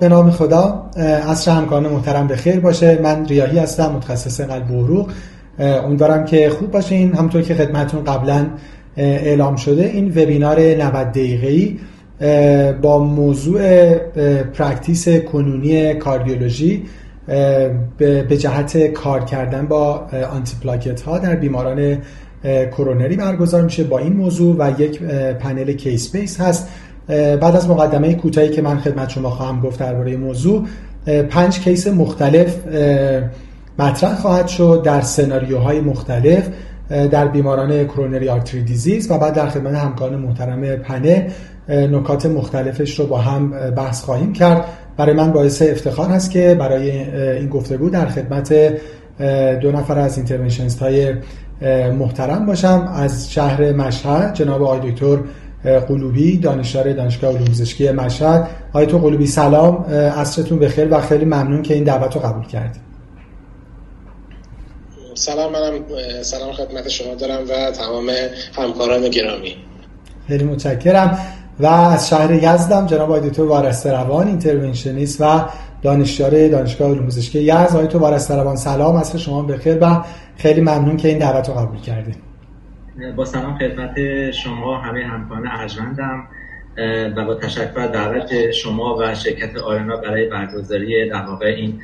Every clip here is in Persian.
به نام خدا عصر همکاران محترم به خیر باشه. من ریاحی هستم متخصص قلب و عروق امیدوارم که خوب باشین. همونطور که خدمتون قبلا اعلام شده این وبینار 90 دقیقه‌ای با موضوع practice کنونی کاردیولوژی به جهت کار کردن با آنتی پلاکت ها در بیماران کرونری برگزار میشه با این موضوع و یک panel case based هست. بعد از مقدمه کوتاهی که من خدمت شما خواهم گفت درباره موضوع پنج case مختلف مطرح خواهد شد در سناریوهای مختلف در بیماران coronary artery disease و بعد در خدمت همکاران محترم پنه نکات مختلفش رو با هم بحث خواهیم کرد. برای من باعث افتخار هست که برای این گفتگو در خدمت دو نفر از interventionist های محترم باشم. از شهر مشهد جناب آقای دکتر قلوبی دانشیار دانشگاه علوم پزشکی مشهد. آقای تو قلوبی سلام. عصرتون بخیر و خیلی ممنون که این دعوت رو قبول کردید سلام منم سلام خدمت شما دارم و تمام همکاران گرامی. خیلی متشکرم. و از شهر یزدم جناب آقای دکتر وارستروان اینترونشنیست و دانشیار دانشگاه علوم پزشکی یزد. آقای تو وارستروان سلام. عصر شما بخیر و خیلی ممنون که این دعوت رو قبول کردید با سلام خدمت شما همه همکاران ارجمندم و با تشکر دعوت شما و شرکت آرنا برای برگزاری در واقع این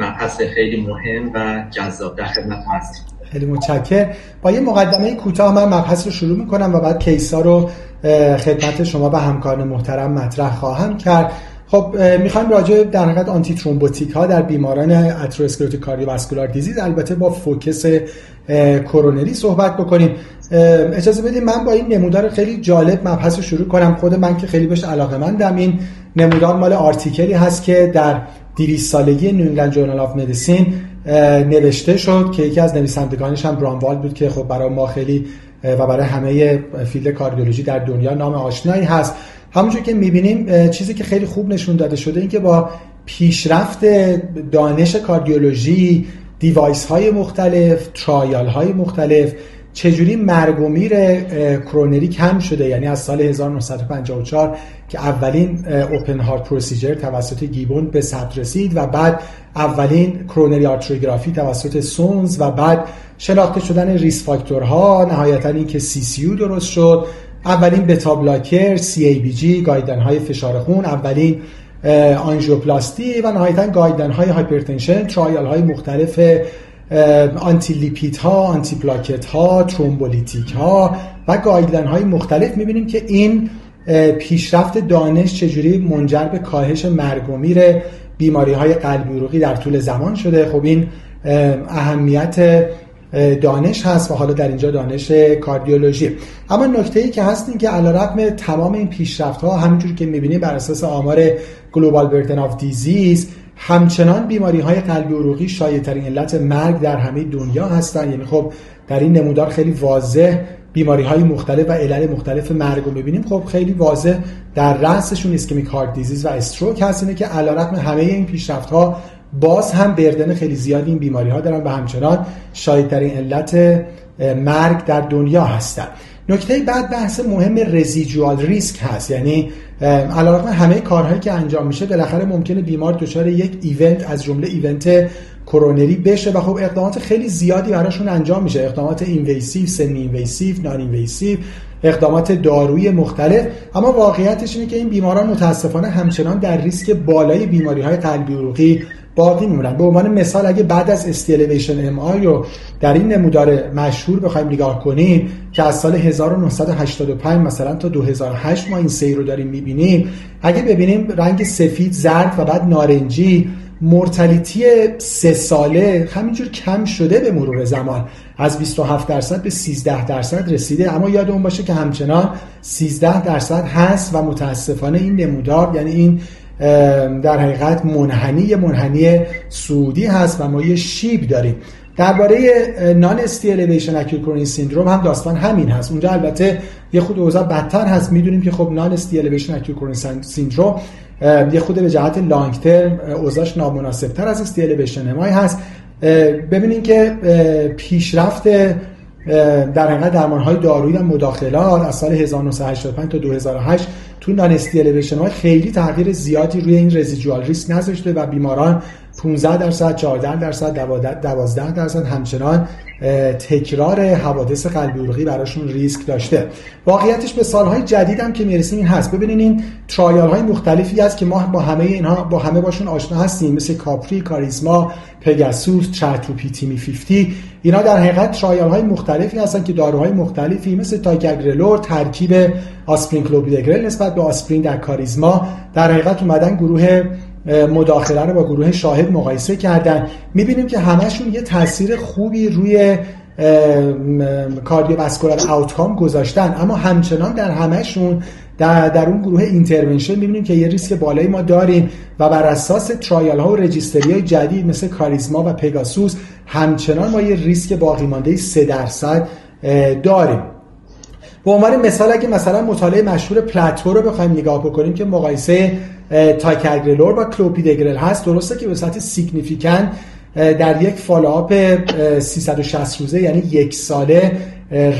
مبحث خیلی مهم و جذاب در خدمت هستیم خیلی متشکر با یه مقدمه کوتاه من مبحث رو شروع می‌کنم و بعد case ا رو خدمت شما و همکاران محترم مطرح خواهم کرد. خب می‌خوایم راجع در حقیقت antithrombotic ها در بیماران atherosclerotic cardiovascular disease البته با focus کرونری صحبت بکنیم. اجازه بدید من با این نمودار خیلی جالب مبحث رو شروع کنم. خود من که خیلی بهش علاقه مندم. این نمودار مال article ی هست که در 200 سالگی New Journal of Medicine نوشته شد که یکی از نویسندگانش هم Braunwald بود که خب برای ما خیلی و برای همه field کاردیولوژی در دنیا نام آشنایی هست. همونجور که می‌بینیم چیزی که خیلی خوب نشون داده شده این که با پیشرفت دانش کاردیولوژی device های مختلف trial های مختلف. چجوری مرگ و میر کرونری کم شده؟ یعنی از سال 1954 که اولین open heart procedure توسط Gibbon به ثبت رسید و بعد اولین coronary arteriography توسط Sones و بعد شناخته شدن risk factor ها. نهایتا اینکه CCU درست شد. اولین beta blocker CABG guideline های فشار خون. اولین آنژیوپلاستی و نهایتا guideline های hypertension trial های مختلف anti lipid ها آنتی پلاکت ها thrombolytic ها و guideline های مختلف می‌بینیم که این پیشرفت دانش چجوری منجر به کاهش مرگ و میر بیماری های قلبی عروقی در طول زمان شده. خب این اهمیت دانش هست و حالا در اینجا دانش کاردیولوژی. اما نکته ای که هست این که علیرغم تمام این پیشرفت ها همینجور که می‌بینیم بر اساس آمار Global Burden of Disease همچنان بیماری های قلبی عروقی شایع‌ترین علت مرگ در همه دنیا هستن. یعنی خب در این نمودار خیلی واضح بیماری های مختلف و علل مختلف مرگ رو می‌بینیم. خب خیلی واضح در رأسشون ischemic heart disease و stroke هست. اینه که علیرغم همه این پیشرفت ها باز هم burden خیلی زیادی این بیماری ها دارن و همچنان شایع‌ترین علت مرگ در دنیا هستن. نکته بعد بحث مهم residual risk هست. یعنی علیرغم همه کارهایی که انجام میشه بالاخره ممکنه بیمار دچار یک event از جمله event کرونری بشه و خب اقدامات خیلی زیادی براشون انجام میشه. اقدامات اینویسیو سمی اینویسیو نان اینویسیو اقدامات دارویی مختلف. اما واقعیتش اینه که این بیماران متاسفانه همچنان در ریسک بالای بیماری های قلبی عروقی باقی میمونن. به عنوان مثال اگه بعد از ST elevation MI رو در این نمودار مشهور بخوایم نگاه کنیم که از سال 1985 مثلا تا 2008 ما این سیر رو داریم می‌بینیم. اگه ببینیم رنگ سفید زرد و بعد نارنجی مرتلیتی سه ساله همینجور کم شده به مرور زمان. از 27 درصد به 13 درصد رسیده. اما یادمون باشه که همچنان 13 درصد هست و متاسفانه این نمودار یعنی این در حقیقت منحنی منحنی سعودی هست و ما یه شیب داریم. درباره نان استی الیویشن اکیوکرونی سیندروم هم داستان همین هست. اونجا البته یه خود اوضاع بدتر هست. می‌دونیم که خب نان استی الیویشن اکیوکرونی سیندروم یه خود به جهت لانگ ترم اوضاعش نامناسب تر از استی الیویشن امای هست. ببینید که پیشرفت در حقیقت درمان های دارویی و مداخلات از سال 1985 تا 2008 تو نانستی الیویشن خیلی تغییر زیادی روی این رزیجوال ریسک نذاشته و بیماران 15 درصد 14 درصد 12 درصد همچنان تکرار حوادث قلبی عروقی براشون ریسک داشته. واقعیتش به سالهای جدید هم که می‌رسیم این هست. ببینین این trial های مختلفی هست که ما با همه اینها با همه باشون آشنا هستیم. مثل CAPRIE CHARISMA PEGASUS TRA 2P TIMI 50 اینا در حقیقت trial های مختلفی هستن که داروهای مختلفی مثل تیکاگرلور ترکیب آسپرین کلوپیدوگرل نسبت به آسپرین در CHARISMA در حقیقت اومدن گروه مداخله رو با گروه شاهد مقایسه کردن. می‌بینیم که همشون یه تاثیر خوبی روی cardiovascular outcome گذاشتن. اما همچنان در همشون در, در اون گروه intervention می‌بینیم که یه ریسک بالایی ما داریم و بر اساس trial ها و registry های جدید مثل CHARISMA و پگاسوس همچنان ما یه ریسک باقی مانده 3 درصد داریم. به عنوان مثال اگه مثلا مطالعه مشهور PLATO رو بخوایم نگاه بکنیم که مقایسه تیکاگرلور با کلوپیدگرل هست. درسته که به صورت significant در یک follow-up 360 روزه یعنی یک ساله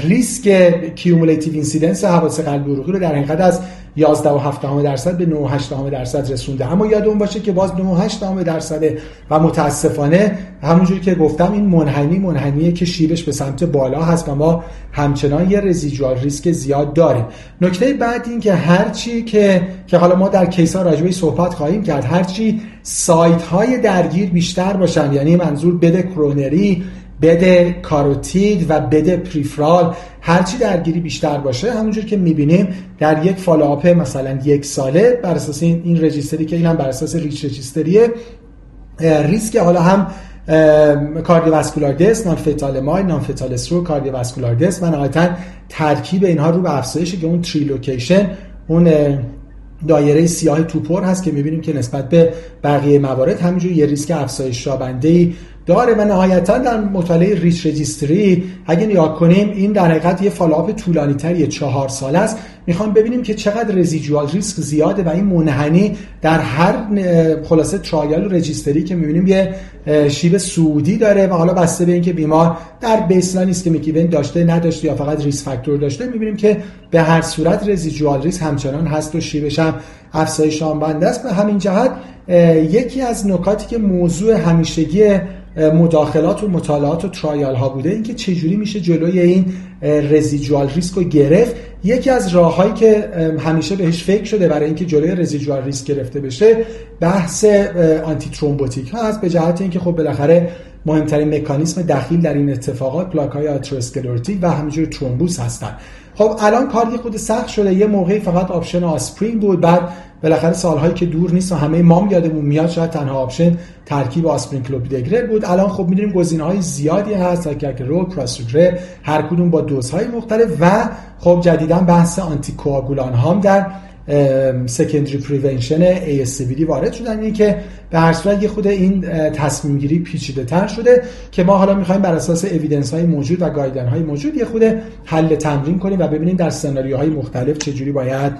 ریسک cumulative incidence حوادث قلبی عروقی رو در حقیقت از 11 و 7 درصد به 9 و 8 درصد رسونده. اما یادمون باشه که باز 9 و 8 درصده و متاسفانه همونجوری که گفتم این منحنی منحنیه که شیبش به سمت بالا هست و ما همچنان یه residual risk زیاد داریم. نکته بعد این که هرچی که که حالا ما در case ا راجبه صحبت خواهیم کرد هرچی سایت های درگیر بیشتر باشن یعنی منظور bed coronary bed carotid و bed peripheral هرچی درگیری بیشتر باشه همونجور که می‌بینیم در یک follow-up مثلا یک ساله بر اساس این, این registry که این هم بر اساس REACH registry ه ریسک حالا هم cardiovascular death non-fatal MI non-fatal stroke cardiovascular death و نهایتا ترکیب اینها رو به افزایش که اون three location اون دایره سیاه توپر هست که می‌بینیم که نسبت به بقیه موارد همینجور یه ریسک افزایش یابنده داره و نهایتا در مطالعه REACH registry اگه نگاه کنیم این در حقیقت یه follow-up طولانی تری چهار سال است. می‌خوام ببینیم که چقدر residual risk زیاده و این منحنی در هر خلاصه trial registry که می‌بینیم یه شیب صعودی داره و حالا بسته به اینکه بیمار در baseline ischemic event داشته نداشته یا فقط risk factor داشته می‌بینیم که به هر صورت residual risk همچنان هست و شیبش هم افزاینده است. به همین جهت یکی از نکاتی که موضوع همیشگی مداخلات و مطالعات و trial ها بوده. اینکه چجوری میشه جلوی این residual risk رو گرفت. یکی از راههایی که همیشه بهش فکر شده برای اینکه جلوی residual risk گرفته بشه بحث antithrombotic ها هست. به جهت اینکه خب بالاخره مهمترین مکانیسم دخیل در این اتفاقات پلاک های atherosclerotic و همینجور ترومبوس هستن. خب الان کار یه خرده سخت شده. یه موقعی فقط option آسپرین بود. بعد بالاخره سالهایی که دور نیست و همه مام یادمون میاد شاید تنها option ترکیب آسپرین کلوپیدگرل بود. الان خب می‌دونیم گزینه‌های زیادی هست که رو پراسوگرل هر کدوم با دوزهای مختلف و خب جدیدا بحث anticoagulant هم در secondary prevention ASCVD وارد شدن. این که به هر صورت خود این تصمیم گیری پیچیده تر شده که ما حالا می‌خوایم بر اساس evidence های موجود و guideline های موجود یه خرده حل تمرین کنیم و ببینیم در سناریوهای مختلف چجوری باید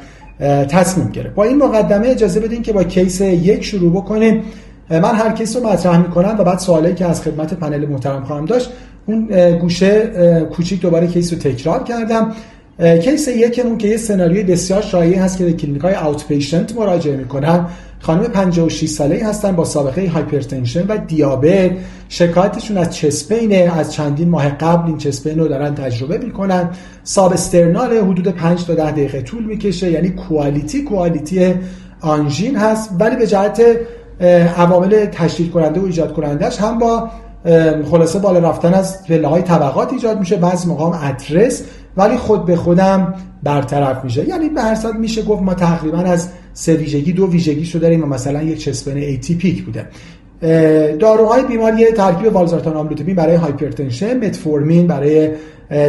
تصمیم گرفت. با این مقدمه اجازه بدین که با case یک شروع بکنیم. من هر case رو مطرح می‌کنم و بعد سوالی که از خدمت پنل محترم خواهم داشت اون گوشه کوچیک دوباره case رو تکرار کردم. case یکمون که یه سناریوی بسیار شایعی هست که به کلینیک های outpatient مراجعه می‌کنن. خانم 56 ساله هستن با سابقه hypertension و دیابت. شکایتشون از chest pain ه از چندین ماه قبل این chest pain رو دارن تجربه می‌کنن. substernal حدود 5 تا 10 دقیقه طول می‌کشه یعنی quality quality آنژین هست. ولی به جهت عوامل تشدید کننده و ایجاد کنندهش هم با خلاصه بالا رفتن از پله های طبقات ایجاد میشه. بعضی مواقعم at rest ولی خود به خودم برطرف میشه. یعنی به هر میشه گفت ما تقریبا از سه ویژگی دو ویژگی شده داریم و مثلا یک chest pain atypical بوده. داروهای بیماری ترکیب والزارتان آملودیپین برای hypertension متفورمین برای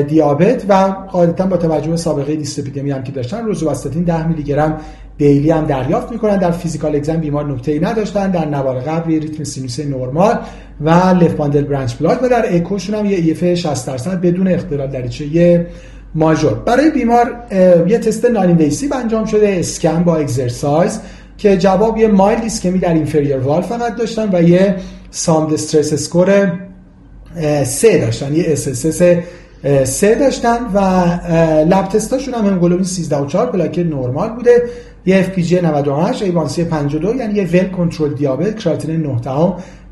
دیابت و قاعدتا با توجه به سابقه دیسلیپیدمی هم که داشتن روزوواستاتین 10 میلی گرم daily هم دریافت می‌کنن. در physical exam بیمار نکته ای نداشتن. در نوار قلب ریتم سینوس نرمال و left bundle branch block و در اکوشون هم یه EF 60 درصد بدون اختلال دریچه ماژور برای بیمار یه تست نان انجام شده اسکن با اگزرسایز که جواب یه مایل ایسکمی در اینفریر وال فقط داشتن و یه ساند استرس اسکور سه داشتن. یه اس سه داشتن و لب تستاشون هم هموگلوبین 13 و 4 پلاکت نرمال بوده. یه جی 98 ایوانسی 52 یعنی یه ول کنترل دیابت کراتینین 9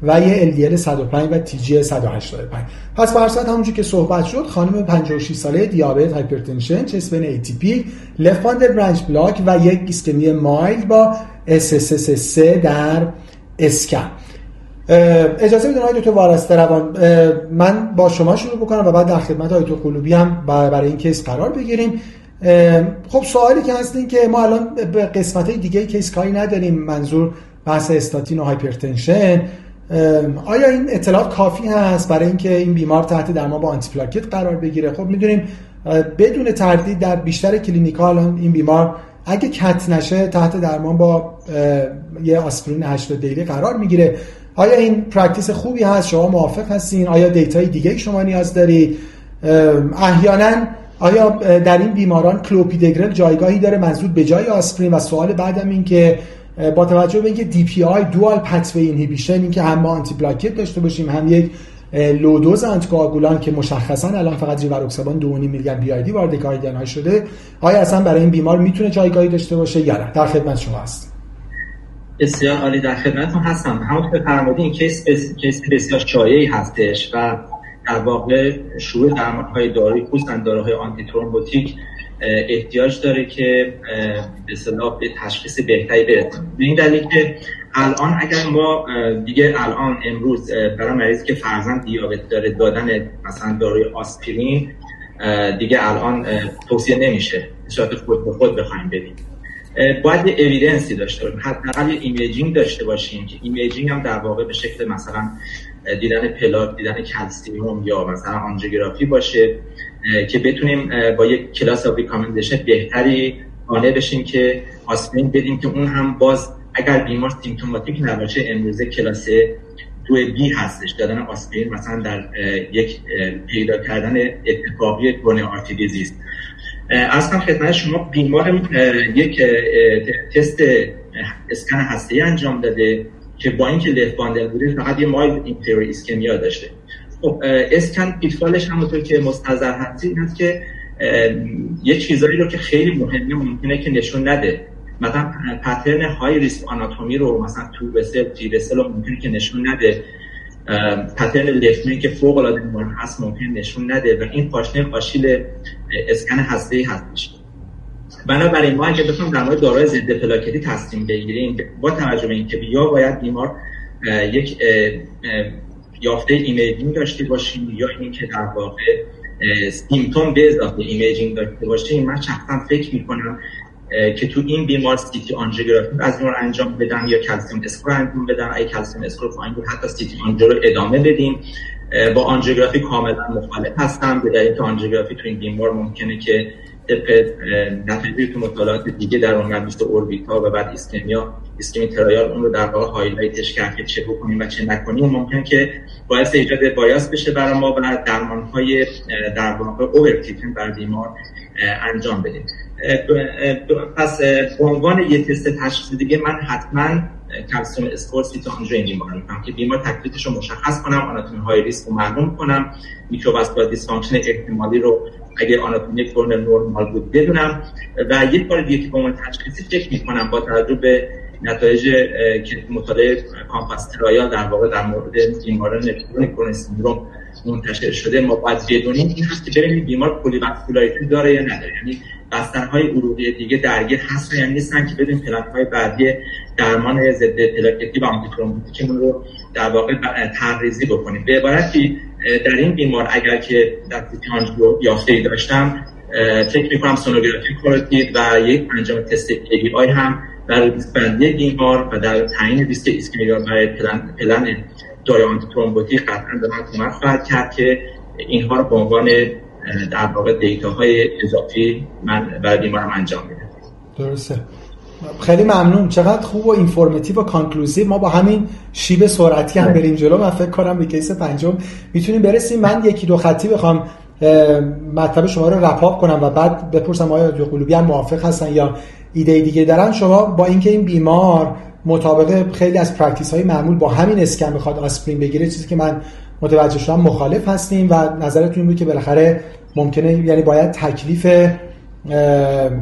و یه LDL 105 و جی 185 پس فرض همونجوری که صحبت شد خانم 56 ساله دیابت hypertension chest pain atypical left bundle branch block و یک ischemia mild با SSS3 در اسکن. اجازه بدین آقای دکتر وارسته روان من با شما شروع بکنم و بعد در خدمت آقای دکتر قلوبی هم برای این case قرار بگیریم. خب سوالی که هست این که ما الان به قسمت دیگه case کاری نداریم. منظور بحث استاتین و hypertension آیا این اطلاعات کافی هست برای اینکه این بیمار تحت درمان با آنتی پلاکت قرار بگیره؟ خب می‌دونیم بدون تردید در بیشتر کلینیکا الان این بیمار اگه cath نشه تحت درمان با یه آسپرین 80 دقیقه قرار می‌گیره. آیا این practice خوبی هست؟ شما موافق هستین؟ آیا data ی دیگه شما نیاز دارید؟ احیانا آیا در این بیماران کلوپیدگرل جایگاهی داره؟ منظور به جای آسپرین و سوال بعدم این که با توجه به اینکه DPI dual pathway inhibition اینکه هم آنتی پلاکت داشته باشیم هم یک low dose آنتیکواگولان که مشخصا الان فقط ریواروکسابان 2.5 میلی گرم BID وارد guideline شده آیا اصلا برای این بیمار می‌تونه جایگاهی داشته باشه یا نه؟ در خدمت شما هست بسیار عالی در خدمتتون هستم. همونطور که فرمودین case case بسیار شایعی هستش و در واقع شروع درمان های دارویی خصوصا داروهای antithrombotic احتیاج داره که به اصطلاح به تشخیص بهتری برسیم. به این دلیل که الان اگر ما دیگه الان امروز برای مریضی که فرضا دیابت داره دادن مثلا داروی آسپرین دیگه الان توصیه نمیشه. صورت خود به خود بخوایم بدیم. باید یه evidence ی داشته باشیم. حداقل یه imaging داشته باشیم که imaging هم در واقع به شکل مثلا دیدن پلاک دیدن کلسیوم یا مثلا آنژیوگرافی باشه. که بتونیم با یک class of recommendation بهتری قانع بشیم که آسپرین بدیم که اون هم باز اگر بیمار symptomatic نباشه امروزه کلاس دو B هستش. دادن آسپرین مثلا در یک پیدا کردن اتفاقی atherosclerosis از هم خدمت شما بیمار یک تست اسکن هسته انجام داده که با اینکه left bundle بوده فقط یه mild anterior ischemia داشته. خب اسکن پیتفالش همونطور که مستظر هستی این هست که یه چیزایی رو که خیلی مهمه ممکنه که نشون نده. مثلا پترن های ریسک آناتومی رو مثلا تو بسل تی بسل رو ممکنه که نشون نده. پترن لفمین که فوق العاده مهم هست ممکن نشون نده و این پاشنه پاشیل اسکن هسته هستش بنابراین ما اگه بخوایم در مورد دارای ضد پلاکتی تصمیم بگیریم با توجه به اینکه یا باید بیمار یک یافته imaging داشته باشیم یا اینکه در واقع symptom به اضافه imaging داشته باشیم من شخصا فکر می‌کنم که تو این بیمار CT آنژیوگرافی از این انجام بدن یا calcium score انجام بدن. اگه calcium score پایین بود حتی CT angio رو ادامه بدیم. با آنژیوگرافی کاملا مخالف هستم. به دلیل که آنژیوگرافی تو این بیمار ممکنه که نتایج تو مطالعات دیگه در اون مثل ORBITA و بعد ISCHEMIA ISCHEMIA trial اون رو در واقع highlight ش کرد که چه بکنیم و چه نکنیم. ممکن که باعث ایجاد bias بشه برای ما و درمان های در واقع اوورتیپن بر بیمار انجام بدیم. پس به عنوان یه تست تشخیص دیگه من حتما calcium score angio این بیمار می‌کنم که بیمار تکلیفش رو مشخص کنم آناتومی high risk رو معلوم کنم microvascular dysfunction احتمالی رو اگه آناتومی فرم نورمال بود بدونم. و یک بار دیگه که به عنوان تشخیصی فکر می‌کنم با توجه به نتایج مطالعه COMPASS trial در واقع در مورد بیماران chronic syndrome منتشر شده. ما باید بدونیم این هست که ببینیم بیمار polyvascularity داره یا نداره. یعنی بسترهای عروقی دیگه درگیر هستن یا نیستن که بدون پلک های بعدی درمان ضد پلاکتی و antithrombotic مون رو در واقع طرح‌ریزی بکنیم. به عبارتی در این بیمار اگر که در رو یافته ای داشتم فکر می‌کنم سونوگرافی کورتید و یک انجام تست ای آی در بندی بیمار و در تعیین ریسک ایسکمیگا برای پلن, پلن دارای آنتی قطعا به من کمک خواهد کرد که اینها رو به عنوان در واقع دیتا های اضافی من برای بیمارم انجام میدم. درسته. خیلی ممنون. چقدر خوب و اینفورماتیو و کانکلوزیو ما با همین شیب سرعتی هم بریم جلو. من فکر کنم به کیس پنجم می‌تونیم برسیم. من یکی دو خطی بخوام مطلب شما رو wrap up کنم و بعد بپرسم آیا قلوبی هم موافق هستن یا ایده دیگه دارن شما با اینکه این بیمار مطابق خیلی از practice های معمول با همین اسکن می‌خواد آسپرین بگیره چیزی که من متوجه شدم مخالف هستیم و نظرتون بود که بالاخره ممکنه یعنی باید تکلیف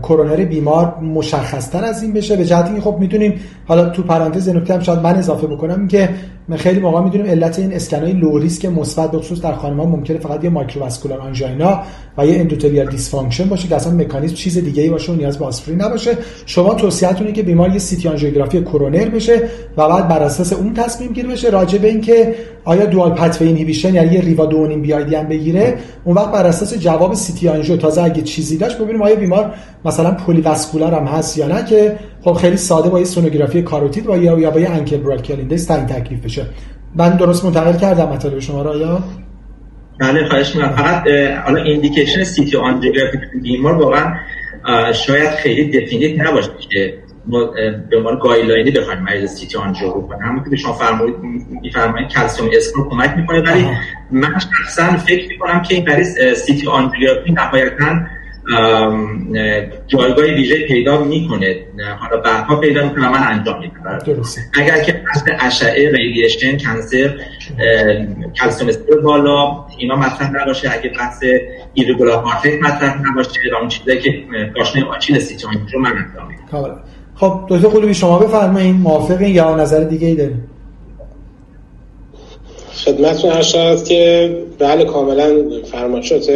کرونر بیمار مشخصتر از این بشه. به جهت اینکه خب می‌دونیم حالا تو پرانتز نکته هم شاید من اضافه بکنم که خیلی موقع می‌دونیم علت این اسکنای low risk مثبت به خصوص در خانم‌ها ممکنه فقط یه microvascular angina و یه endothelial dysfunction باشه که اصلا مکانیزم چیز دیگه ای باشه و نیاز به آسپرین نباشه. شما توصیه‌تونه که بیمار یه CT آنژیوگرافی کرونر بشه و بعد بر اساس اون تصمیم گیری بشه راجع به اینکه آیا dual pathway inhibition یعنی یه ریوا دونیم BID هم بگیره؟ اون وقت بر اساس جواب سی آنژیو تازه اگه چیزی داشت ببینیم آیا بیمار مثلا poly هم هست یا نه که خب خیلی ساده با یه سونوگرافی کاروتید با یا با یه ankle brachial index تعیین تکلیف بشه. من درست منتقل کردم مطالب شما را یا؟ بله خواهش می‌کنم. فقط حالا indication CT آنژیوگرافی بیمار واقعا شاید خیلی definite نباشه که به عنوان guideline ی بخوایم مریض CT angio بکنیم همون که شما فرمودید میفرمایید calcium score کمک می‌کنه. ولی من شخصا فکر می‌کنم که این مریض CT آنژیوگرافی نهایتاً جایگاه ویژه پیدا می‌کنه. حالا بعدها پیدا می‌کنه من انجام میدم. اگر که اصل اشعه ریدیشن کنسر کلسیوم بالا اینا مطرح نباشه. اگه بحث ایرگولار هارت مطرح نباشه و اون چیزایی که پاشنه آچیل سیتون رو من انجام میدم. خب دکتر قلوبی شما بفرمایید موافقین یا نظر دیگه ای دارین؟ خدمتتون هر که بله کاملا فرمایشات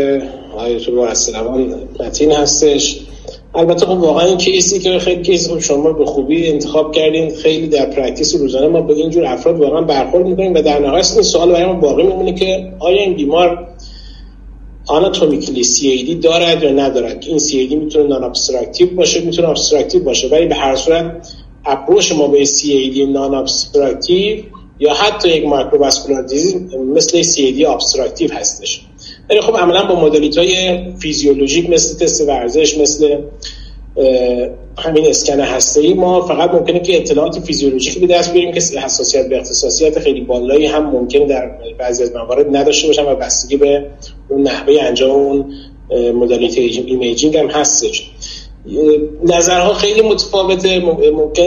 آیت الله السلام متین هستش. البته خب واقعا این case ی که خیلی case خب شما به خوبی انتخاب کردین. خیلی در practice روزانه ما به اینجور افراد واقعا برخورد می‌کنیم و در نهایت این سوال برای ما باقی میمونه که آیا این بیمار anatomically CAD دارد یا ندارد؟ این CAD می‌تونه non-obstructive باشه می‌تونه obstructive باشه ولی به هر صورت approach ما به CAD non-obstructive یا حتی یک microvascular disease مثل CAD obstructive هستش. ولی خب عملا با modality های فیزیولوژیک مثل تست ورزش مثل همین اسکن هسته ای ما فقط ممکنه که اطلاعات فیزیولوژیکی به دست بیاریم که حساسیت و اختصاصیت خیلی بالایی هم ممکنه در بعضی از موارد نداشته باشن و بستگی به اون نحوه انجام اون modality imaging هم هستش. نظرها خیلی متفاوته. ممکنه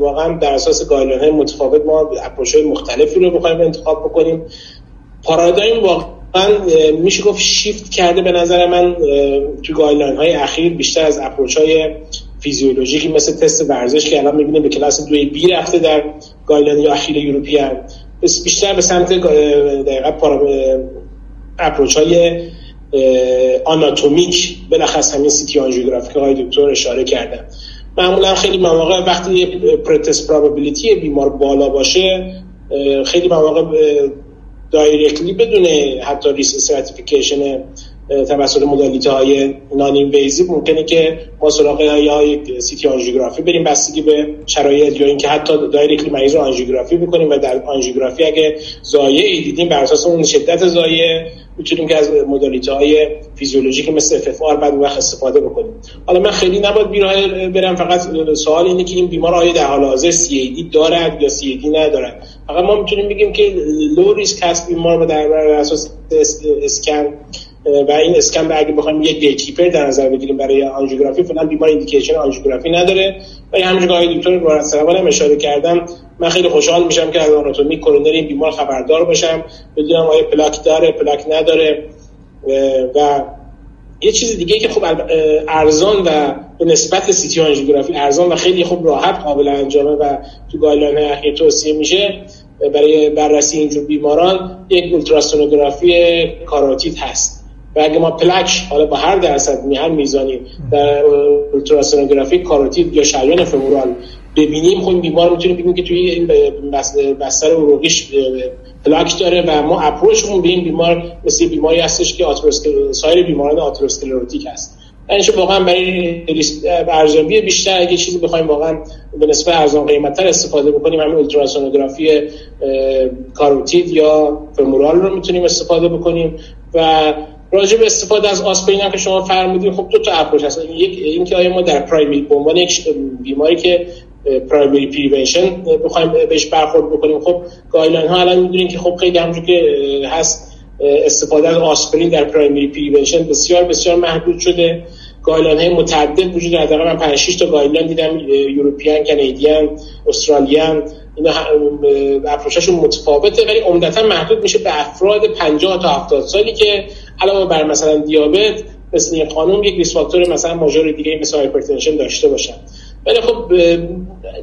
واقعا بر اساس guideline های متفاوت ما approach های مختلفی رو بخوایم انتخاب بکنیم. پارادایم واقعا میشه گفت شیفت کرده به نظر من تو guideline های اخیر بیشتر از approach های فیزیولوژیکی مثل تست ورزش که الان می‌بینیم به کلاس دوی B رفته در guideline اخیر European بیشتر به سمت دقیقا approach های آناتومیک بالاخص همین CT آنژیوگرافی که آقای دکتر اشاره کردن. معمولا خیلی مواقع وقتی pretest probability بیمار بالا باشه خیلی مواقع directly بدون حتی risk stratification توسط modality های non-invasive ممکنه که ما سراغ یا یک CT آنژیوگرافی بریم. بستگی به شرایط یا اینکه حتی directly مریض رو آنژیوگرافی بکنیم و در آنژیوگرافی اگه ای دیدیم بر اساس اون شدت ضایعه می‌تونیم که از modality های فیزیولوژیک مثل FFR بعد وقت استفاده بکنیم. حالا من خیلی نباید بیراه برم فقط سوال اینه که این بیمار آیا در حال حاضر CAD دارد یا CAD ندارد؟ فقط ما می‌تونیم بگیم که low risk هست بیمار بر اساس اسکن و این اسکن اگه بخوایم یک gatekeeper در نظر بگیریم برای آنژیوگرافی فعلا بیمار indication آنژیوگرافی نداره. و همونجوری که دکتر مرسلوان هم اشاره کردم من خیلی خوشحال میشم که از آناتومی کرونر این بیمار خبردار باشم. بدونم آیا پلاک داره پلاک نداره. و یه چیز دیگه که خب ارزان و به نسبت CT آنژیوگرافی ارزان و خیلی خوب راحت قابل انجامه و تو guideline اخیر توصیه میشه. برای بررسی اینجور بیماران یک اولتراسونوگرافی کاروتید هست. و اگه ما پلاک حالا با هر درصد می هر میزانی در اولتراسونوگرافی کاروتید یا شریان فمورال ببینیم خب این بیمار می‌تونیم بگیم که توی این بستر عروقیش پلاک داره و ما اپروچمون به این بیمار مثل بیماری هستش که سایر بیماران آتروسکلروتیک هست. یعنی واقعا برای ارزیابی بیشتر اگه چیزی بخوایم واقعا به نسبت ارزان قیمتتر استفاده بکنیم همین اولتراسونوگرافی کاروتید یا فمورال رو می‌تونیم استفاده بکنیم. و راجع به استفاده از آسپرین هم که شما فرمودید خب دو تا اپروچ هست. یک اینکه آیا ما در پرایمری به عنوان یک بیماری که primary prevention بخوایم بهش برخورد بکنیم خب guideline ها الان می‌دونیم که خب خیلی همونجور که هست استفاده از آسپرین در primary prevention بسیار بسیار محدود شده. guideline های متعدد وجود داره. من 5 6 تا guideline دیدم European Canadian Australian اینا approach شون متفاوته ولی عمدتا محدود میشه به افراد 50 تا 70 سالی که علاوه بر مثلا دیابت مثل این خانم یک risk factor مثلا major دیگه مثل hypertension داشته باشن. ولی خب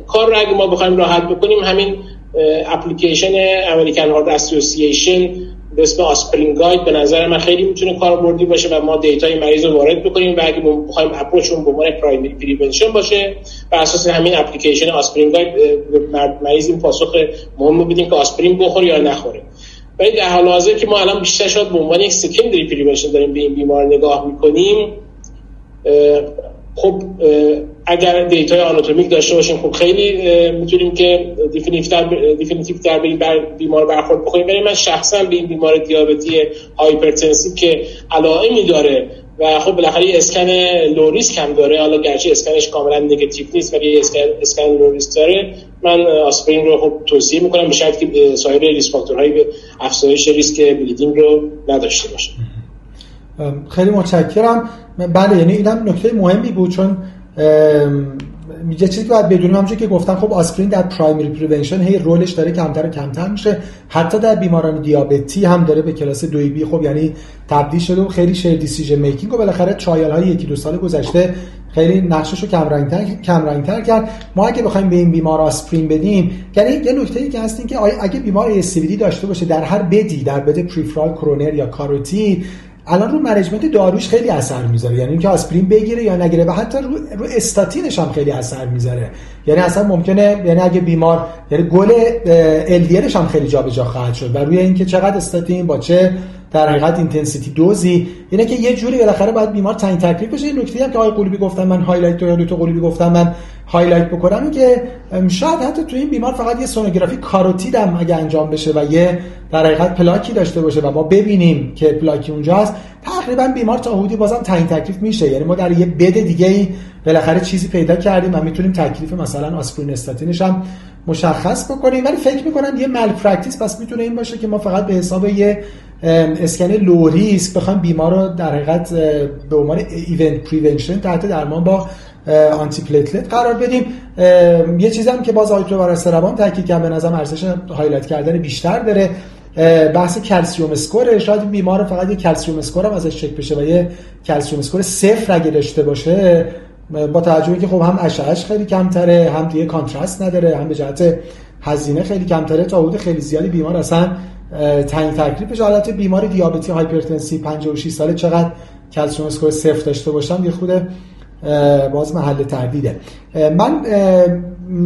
کار رو اگه ما بخوایم راحت بکنیم همین اپلیکیشن American Heart Association به اسم Aspirin Guide به نظر من خیلی می‌تونه کاربردی باشه و ما data ی مریض رو وارد بکنیم و اگه بخوایم approach مون به عنوان primary prevention باشه بر اساس همین اپلیکیشن Aspirin Guide مریض این پاسخ هم بدیم که آسپرین بخوره یا نخوره. ولی در حال حاضر که ما الان بیشتر شاید به عنوان یک secondary prevention داریم به این بیمار نگاه می‌کنیم خب اگر data ی آناتومیک داشته باشیم خب خیلی می‌تونیم که definitive تر با بیمار برخورد بکنیم. ولی من شخصا به این بیمار دیابتی hypertensive که علائمی داره و خب بالاخره اسکن low risk هم داره. حالا گرچه اسکنش کاملا نگاتیو نیست ولی اسکن اسکن low risk داره. من آسپرین رو خب توصیه می‌کنم به شرطی که سایر risk factor هایی که افزایش risk bleeding رو نداشته باشه. خیلی متشکرم. بله یعنی اینم نکته مهمی بود چون یه چیزی که باید بدونیم همونجوری که گفتم خب آسپرین در primary prevention هی role ش داره کمتر و کمتر میشه. حتی در بیماران دیابتی هم داره به کلاس دوی B خب یعنی تبدیل شده و خیلی shared decision making و بالاخره trial های یکی دو سال گذشته خیلی نقشش رو کم رنگتر کرد. ما اگه بخوایم به این بیمار آسپرین بدیم یعنی یه نکته ای که هست که اگه بیمار دی داشته باشه در هر bed ی در bed peripheral کرونر یا کاروتید الان رو management داروش خیلی اثر می‌ذاره. یعنی اینکه آسپرین بگیره یا نگیره. و حتی رو, رو استاتینش هم خیلی اثر می‌ذاره. یعنی اصلا ممکنه یعنی اگه بیمار یعنی goal LDL ش هم خیلی جابجا خواهد شد. و روی اینکه چقدر استاتین با چه در حقیقت intensity دوزی اینه که یه جوری بالاخره باید بیمار تعیین تکلیف بشه. این نکته هم که آقای قلوبی گفتم من highlight تو تو قلوبی گفتم من highlight بکنم که شاید حتی تو این بیمار فقط یه سونوگرافی کاروتید هم اگه انجام بشه و یه در حقیقت پلاکی داشته باشه و ما ببینیم که پلاکی اونجا هست تقریبا بیمار تا حدودی بازم تعیین تکلیف میشه. یعنی ما در یه bed دیگه ای بالاخره چیزی پیدا کردیم و می‌تونیم تکلیف مثلا آسپرین استاتینش هم مشخص بکنیم. ولی فکر می‌کنم یه malpractice پس می‌تونه این باشه که ما فقط به حساب یه اسکن low risk بخوایم بیمار رو در حقیقت به عنوان event prevention تحت درمان با antiplatelet قرار بدیم یه چیزی که باز آیتو بر سربان تاکید کرد به نظرم ارزش highlight کردن بیشتر داره. بحث calcium score شاید بیمار فقط یه calcium score هم ازش چک بشه و یه calcium score صفر اگه داشته باشه با توجه که خب هم اشعهش خیلی کمتره هم دیگه contrast نداره هم به جهت هزینه خیلی کمتره. تا حدود خیلی زیادی بیمار اصلا تعیین تکلیفش. حالت بیمار دیابتی hypertensive 56 ساله چقدر calcium score صفر داشته باشم یه خود باز محل تردیده. من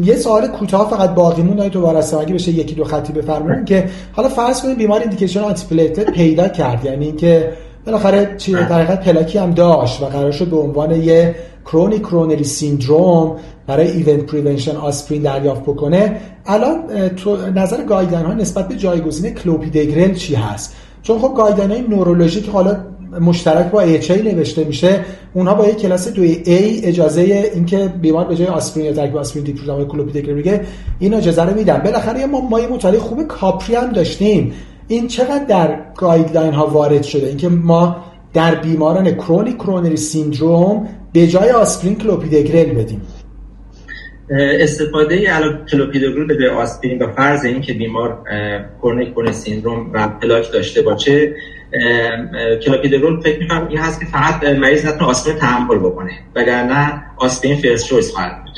یه سوال کوتاه فقط باقی مون تو وارثه اگه بشه یکی دو خطی بفرمایید که حالا فرض کنید بیمار indication آنتی پیدا کرد. یعنی اینکه بالاخره چی؟ در پلاکی هم داشت و قرار شد به عنوان یه chronic coronary syndrome برای event prevention آسپرین دریافت بکنه. الان تو نظر guideline ها نسبت به جایگزین کلوپیدوگرل چی هست؟ چون خب guideline های نورولوژی که حالا مشترک با AHA نوشته میشه. اونها با یک کلاس A اجازه اینکه بیمار به جای آسپرین یا ترکیب آسپرین دیپیریدامول کلوپیدوگرل میگه این اجازه رو میدن. بالاخره ما ما یه مطالعه خوب CAPRIE هم داشتیم. این چقدر در guideline ها وارد شده؟ اینکه ما در بیماران chronic coronary syndrome به جای آسپرین کلوپیدوگرل بدیم. استفاده کلوپیدوگرل به آسپرین با فرض اینکه بیمار chronic coronary syndrome و پلاک داشته باشه کلوپیدوگرل فکر می‌کنم این هست که فقط مریض نتونه آسپرین تحمل بکنه وگرنه آسپرین first choice خواهد بود.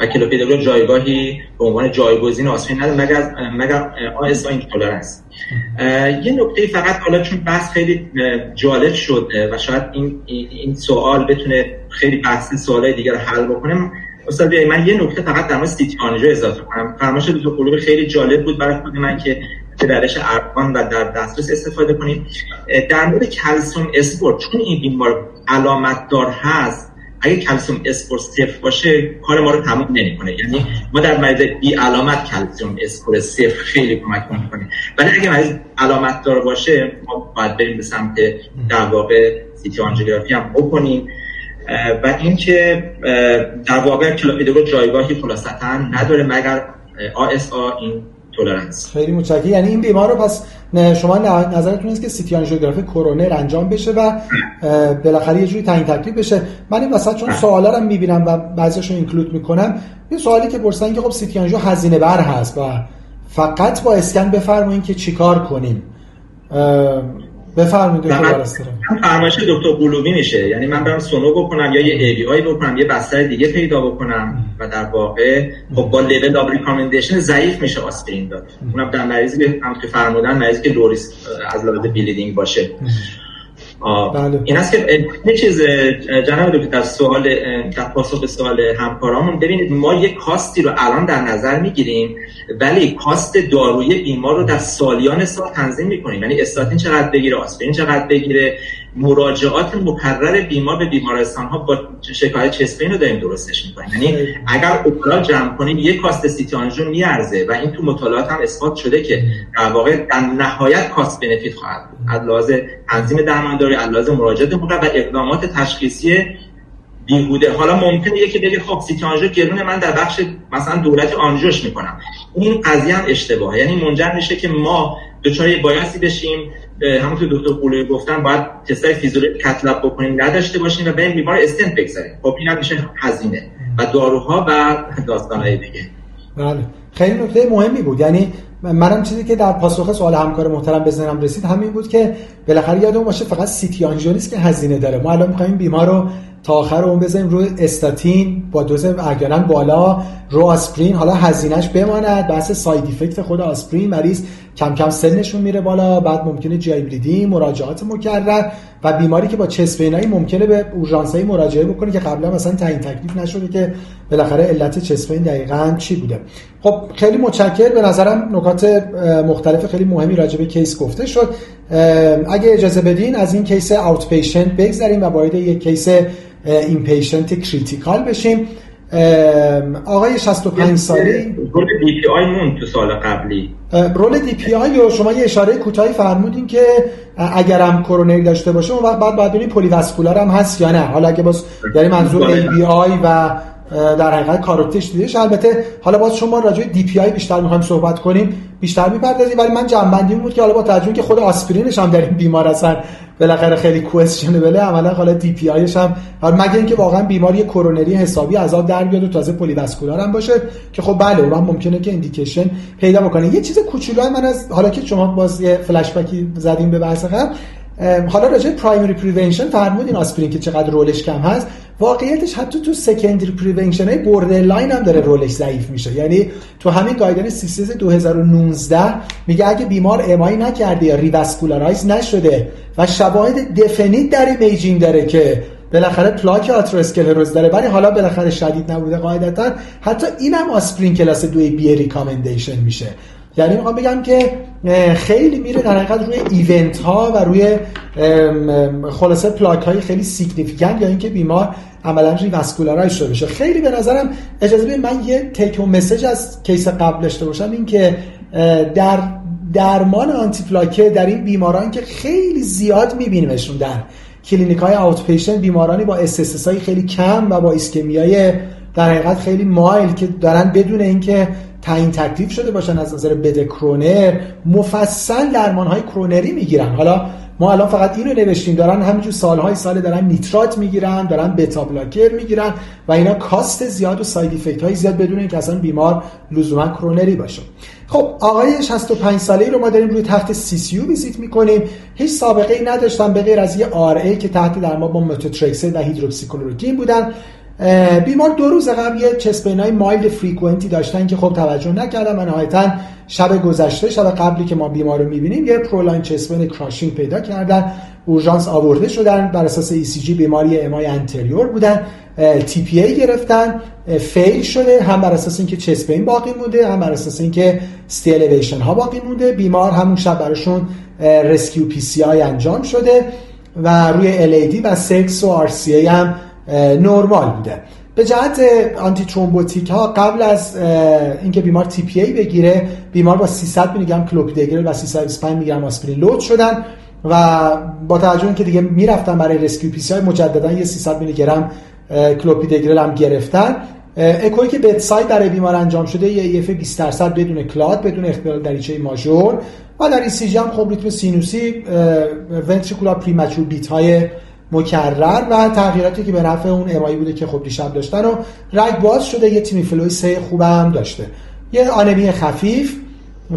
و کلوپیدوگرل جایگاهی به عنوان جایگزین آسپرین نداره مگر مگر intolerance یه نکته فقط حالا چون بحث خیلی جالب شد و شاید این این سوال بتونه خیلی بحث سوالای دیگر حل بکنه. استاد من یه نکته فقط در مورد CT angio اضافه کنم. فرمایش دکتر خیلی جالب بود برای خود من که به روش ارزان و در دسترس استفاده کنیم. در مورد calcium score چون این بیمار علامت دار هست اگه calcium score صفر باشه کار ما رو تموم نمی‌کنه. یعنی ما در مریض بی علامت calcium score صفر خیلی کمک می‌کنه. ولی اگه مریض علامت دار باشه ما باید بریم به سمت در واقع CT آنژیوگرافی هم بکنیم. و اینکه در واقع کلوپیدوگرل جایگاهی خلاصتا نداره مگر intolerance خیلی متشکرم. یعنی این بیمار رو پس شما نظرتون است که CT آنژیوگرافی کرونر انجام بشه و بالاخره یه جوری تعیین تکلیف بشه. من این وسط چون سوالا رو می‌بینم و بعضیاشو include می‌کنم یه سوالی که پرسیدن که خب CT angio هزینه بر هست و فقط با اسکن بفرمایید که چیکار کنیم. بفرمایید دکتر فرمایش دکتر قلوبی میشه. یعنی من برم سونو بکنم یا یه ABI بکنم یه بستر دیگه پیدا بکنم و در واقع خب با level of recommendation ضعیف میشه آسپرین داد. اونم در مریضی هم که فرمودن مریضی که low risk از لحاظ bleeding باشه. بله. این است که یه چیز جناب دکتر سوال در پاسخ به سوال همکارامون ببینید ما یک cost ی رو الان در نظر می‌گیریم ولی cost داروی بیمار رو در سالیان سال تنظیم می‌کنیم یعنی استاتین چقدر بگیره آسپرین چقدر بگیره مراجعات مکرر بیمار به بیمارستان ها با شکایت chest pain رو داریم درستش می‌کنیم. یعنی اگر overall جمع کنیم یک cost CT angio میارزه و این تو مطالعات هم اثبات شده که در واقع در نهایت کاست بنفیت خواهد بود. از لحاظ تنظیم درمانداری از لحاظ مراجعات و اقدامات تشخیصی بیهوده. حالا ممکنه یکی بگه خب سیتی آنژیو گرونه من در بخش مثلا دولت آنژیوش می‌کنم. این قضیه هم اشتباهه. یعنی منجر میشه که ما دچار بایاسی بشیم همونطور دکتر قولوی گفتن باید تستای فیزیولوژی کتلب بکنیم نداشته باشیم و به بیمار استنت بگذاریم. خب این میشه هزینه و داروها و داستانهای دیگه. بله. خیلی نکته مهمی بود. یعنی منم چیزی که در پاسخ سوال همکار محترم بزنم رسید همین بود که بالاخره یادمون باشه فقط سیتی آنژیو که هزینه داره. ما الان می‌خوایم بیمار رو تا آخر اون بزنیم روی استاتین با دوز احیانا بالا رو آسپرین حالا هزینهش بماند بحث ساید افکت خود آسپرین مریض کم کم سنشون میره بالا بعد ممکنه جای مراجعات مکرر و بیماری که با چسپینایی ممکنه به اورژانسایی مراجعه بکنه که قبلا مثلا تعیین تکلیف نشده که بالاخره علت chest pain دقیقا چی بوده. خب خیلی متشکر به نظرم نکات مختلف خیلی مهمی راجع به case گفته شد. اگه اجازه بدین از این case outpatient بگذریم و وارد یک case inpatient critical بشیم. آقای 65 سالی role DPI مون تو سال قبلی. role DPI رو شما یه اشاره کوتاهی فرمودین که اگرم کرونری داشته باشه اون وقت بعد باید ببینیم polyvascular هم هست یا نه. حالا اگه باز یعنی منظور ABI و در حقیقت کاروتیدش دیدهش البته حالا باز شما راجع DPI بیشتر می‌خوایم صحبت کنیم بیشتر می‌پردازیم ولی من جمع‌بندی بود که حالا با توجه که خود آسپرینش هم در این بیمار هستن بالاخره خیلی questionable ه عملا حالا DPI ش هم مگه اینکه واقعا بیماری کرونری حسابی عذاب در بیاد و تازه polyvascular هم باشه؟ که خب بله اون ممکنه که indication پیدا بکنه. یه چیز کوچولو من از حالا که شما باز یه فلش بکی زدیم به بحث حالا راجع primary prevention فرمودین آسپرین که چقدر role ش کم هست. واقعیتش حتی تو secondary prevention های borderline هم داره role ش ضعیف میشه. یعنی تو همین guideline CCS 2019 میگه اگه بیمار MI نکرده یا revascularize نشده و شواهد definite در imaging داره که بالاخره پلاک آترواسکلروز داره ولی حالا بالاخره شدید نبوده قاعدتا حتی اینم آسپرین کلاس 2 B recommendation میشه. یعنی می‌خوام بگم که خیلی میره در حقیقت روی event ها و روی خلاصه پلاک های خیلی significant یا اینکه بیمار عملا revascularize شده بشه خیلی به نظرم اجازه بدید من یه take home message از case قبل داشته باشم این که در درمان antiplatelet در این بیماران که خیلی زیاد میبینیمشون در کلینیک های out بیمارانی با اس خیلی کم و با های در حقیقت خیلی mild که دارن بدون اینکه تعیین تکلیف شده باشن از نظر بده کرونر مفصل درمان های کرونری می‌گیرن. حالا ما الان فقط اینو نوشتیم دارن همینجور سالهای سال دارن نیترات می‌گیرن دارن beta blocker می‌گیرن و اینا cost زیاد و side effect های زیاد بدون اینکه اصلا بیمار لزوما کرونری باشه. خب آقای 65 ساله ای رو ما داریم روی تخت سی سی یو ویزیت می‌کنیم. هیچ سابقه ای نداشتن به غیر از یه RA که تحت درمان با متوترکسات و هیدروکسی‌کلروکین بودن. بیمار دو روز قبل یه chest pain ای mild frequent ی داشتن که خب توجه نکردن و نهایتا شب گذشته شب قبلی که ما بیمار رو می‌بینیم یه prolonged chest pain crushing پیدا کردن اورژانس آورده شدن بر اساس ECG بیماری MI anterior بودن TPA گرفتن fail شده هم بر اساس اینکه chest pain باقی مونده هم بر اساس اینکه ST elevation ها باقی مونده. بیمار همون شب براشون rescue PCI انجام شده و روی ال و سکس و آر سی ای هم نرمال بوده. به جهت آنتی ترومبوتیک ها قبل از اینکه بیمار TPA بگیره بیمار با 300 میلی گرم کلوپیدوگرل و 325 میلی گرم آسپرین load شدن و با توجه که دیگه می‌رفتن برای rescue PCI مجددا یه 300 میلی گرم کلوپیدوگرل هم گرفتن. اکوی که bedside برای بیمار انجام شده یه EF 20 درصد بدون clot بدون اختلال دریچه major. و در ای هم خب ریتم سینوسی ventricular premature beat های مکرر و تغییراتی که به نفع اون MI ی بوده که خب دیشب داشتن و رگ باز شده یه TIMI flow ی سه خوبم داشته. یه آنمی خفیف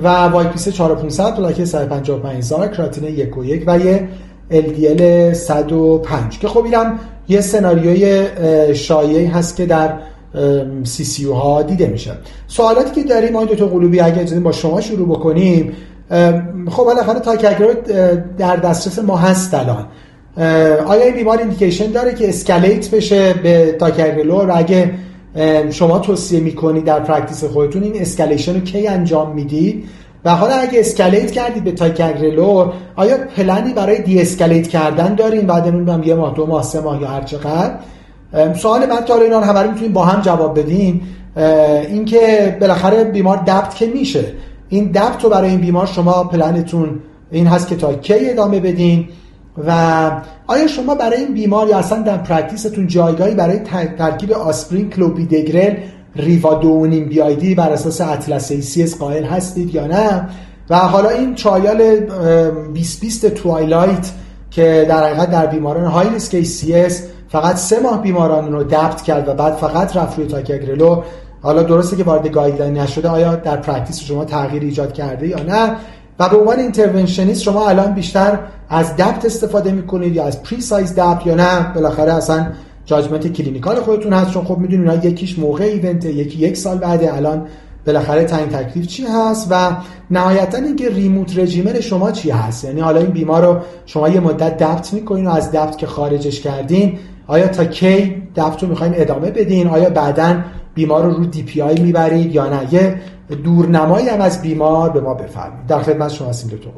و WBC 4500 plt 155 هزار کراتین 1 و 1 و یه LDL 105 که خب اینم یه سناریوی شایعی هست که در CCU ها دیده میشه. سوالاتی که داریم آقای دکتر قلوبی اگه با شما شروع بکنیم. خب بالاخره ticagrelor در دسترس ما هست الان. آیا این بیمار indication داره که escalate بشه به ticagrelor اگه شما توصیه می‌کنید در practice خودتون این escalation رو کی انجام می‌دید و حالا اگه escalate کردید به ticagrelor آیا پلنی برای de-escalate کردن دارین؟ بعد نمی‌دونم یه ماه دو ماه سه ماه یا هر چقدر. سوال بعد تا اینا همه رو می‌تونیم با هم جواب بدیم. اینکه بالاخره بیمار DAPT که میشه. این DAPT رو برای این بیمار شما پلنتون این هست که تا کی ادامه بدین. و آیا شما برای این بیمار یا اصلا در practice تون جایگاهی برای ترکیب آسپرین کلوپیدوگرل Riva دو و نیم BID بر اساس ATLAS ACS قائل هستید یا نه؟ و حالا این trial 2020 TWILIGHT که در حقیقت در بیماران high risk ACS فقط سه ماه بیماران رو DAPT کرد و بعد فقط رفت روی ticagrelor حالا درسته که وارد guideline نشده آیا در practice شما تغییر ایجاد کرده یا نه؟ و به عنوان interventionist شما الان بیشتر از DAPT استفاده می‌کنید یا از PRECISE-DAPT یا نه؟ بالاخره اصلا judgment clinical خودتون هست چون خب می‌دونید اینا یکیش موقع event یکی یک سال بعده الان بالاخره تعیین تکلیف چی هست؟ و نهایتا اینکه remote regimen شما چی هست؟ یعنی حالا این بیمار رو شما یه مدت DAPT می‌کنین و از DAPT که خارجش کردین آیا تا کی DAPT رو ادامه بدین؟ آیا بعدا بیمار رو رو DPI می‌برید یا نه؟ یه دورنمایی هم از بیمار به ما بفرمایید. در خدمت شما هستیم دکتر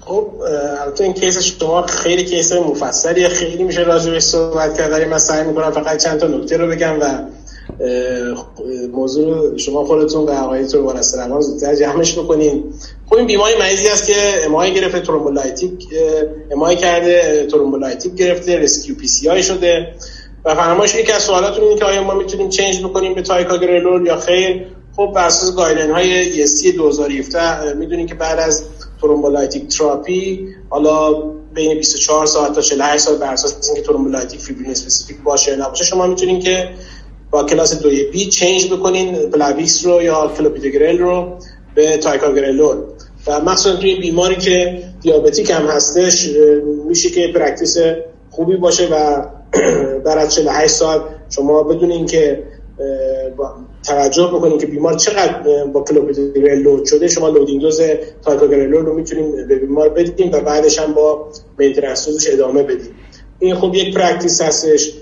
خب البته این case شما خیلی case مفصلیه. خیلی میشه راجع بهش صحبت کرد ولی من سعی می‌کنم فقط چند تا نکته رو بگم و موضوع شما خودتون و آقای تو روان زودتر جمعش بکنین. خب این بیماری مریضی است که MI گرفته thrombolytic MI کرده thrombolytic گرفته rescue PCI شده. و فرمایش یکی از سوالاتون اینه که آیا ما می‌تونیم change بکنیم به ticagrelor یا خیر؟ خب بر اساس guideline های ESC 2017 می‌دونیم که بعد از thrombolytic therapy حالا بین 24 ساعت تا 48 ساعت بر اساس اینکه thrombolytic fibrin specific باشه یا نباشه شما می‌تونین که با class 2b change بکنین پلاویکس رو یا کلوپیدوگرل رو به ticagrelor و مخصوصا توی بیماری که diabetic هم هستش میشه که practice خوبی باشه و بعد از 48 ساعت شما بدونین که توجه بکنین که بیمار چقدر با کلوپیدوگرل load شده شما loading dose ticagrelor رو می‌تونیم به بیمار بدیم و بعدش هم با maintenance ادامه بدیم این خب یک practice هستش.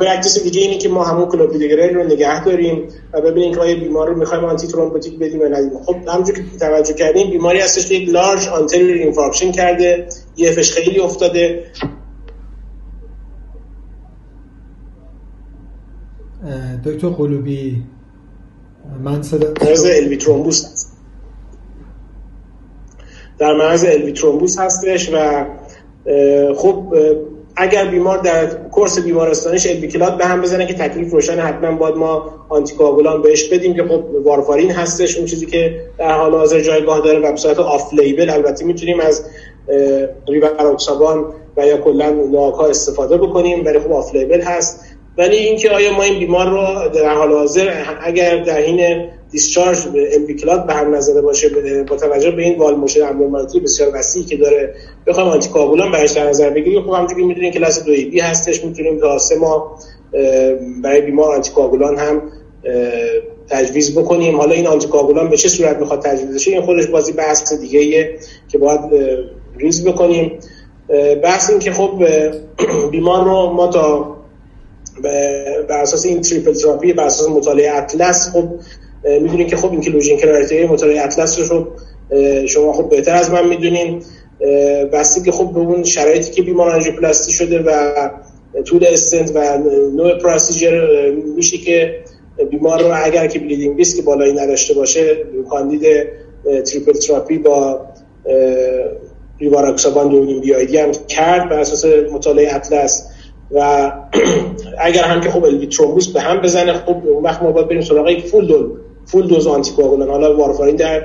practice دیگه اینه که ما همون کلوپیدوگرل رو نگه داریم و ببینیم که آیا بیمار رو می‌خوایم antithrombotic بدیم یا ندیم. خب همونجوری که توجه کردیم بیماری هستش که یک large anterior infarction کرده. EF خیلی افتاده. دکتر قلوبی من صدا مرز LV thrombus هست. در مرز LV thrombus هستش و خب اگر بیمار در course بیمارستانش LV clot به هم بزنه که تکلیف روشن حتما باید ما anticoagulant بهش بدیم که خب وارفارین هستش اون چیزی که در حال حاضر جایگاه داره و به off-label البته می‌تونیم از ریواروکسابان و یا کلا NOAC ها استفاده بکنیم ولی خب off-label هست. ولی اینکه آیا ما این بیمار رو در حال حاضر اگر در حین discharge LV clot به هم نزده باشه با توجه به این wall motion abnormality بسیار وسیعی که داره بخوام anticoagulant برش در نظر بگیریم. خب همونجوری که می‌دونین کلاس 2 بی هستش می‌تونیم تا سه ماه برای بیمار anticoagulant هم تجویز بکنیم. حالا این anticoagulant به چه صورت می‌خواد تجویز بشه؟ این خودش باز یه بحث دیگه که باید ریز بکنیم. بحث این که خب بیمار رو ما تا به اساس این triple therapy بر اساس مطالعه اطلس خب می‌دونین که خب inclusion criteria مطالعه اطلس رو شما خب بهتر از من می‌دونین. بسته که خب به اون شرایطی که بیمار آنژیوپلاستی شده و طول استنت و نوع procedure میشه که بیمار رو اگر که bleeding risk بالایی نداشته باشه کاندید triple therapy با ریواراکسابان دونیم BID هم کرد بر اساس مطالعه اطلس. و اگر هم که خب LV thrombus به هم بزنه خب اون وقت ما باید بریم سراغ یک full dose full dose anticoagulant حالا وارفارین در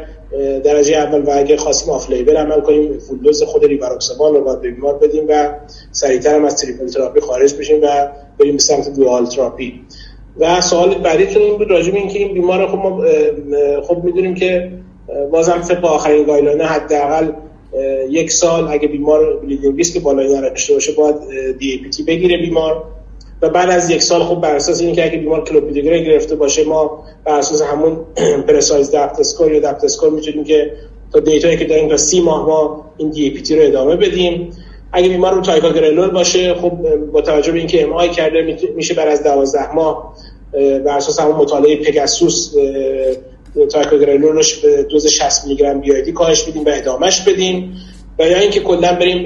درجه اول و اگه خواستیم off label عمل کنیم full dose خود ریواروکسابان رو باید به بیمار بدیم و سریعتر هم از triple therapy خارج بشیم و بریم به سمت dual therapy و سوال بعدیتون این بود راجع اینکه این بیمار خب ما خب می‌دونیم که بازم طبق آخرین guideline حداقل یک سال اگه بیمار bleeding risk بالایی نداشته باشه باید DAPT بگیره بیمار. و بعد از یک سال خب بر اساس اینکه اگه بیمار کلوپیدوگرل گرفته باشه ما بر اساس همون PRECISE-DAPT score یا DAPT score می‌تونیم که تا data یی که داریم تا سی ماه ما این DAPT رو ادامه بدیم. اگه بیمار رو تیکاگرلور باشه خب با توجه به اینکه MI کرده میشه بر از 12 ماه بر اساس همون مطالعه پگاسوس تیکاگرلور رو به دوز 60 میلی گرم BID کاهش بدیم و ادامهش بدیم. و یا اینکه کلا بریم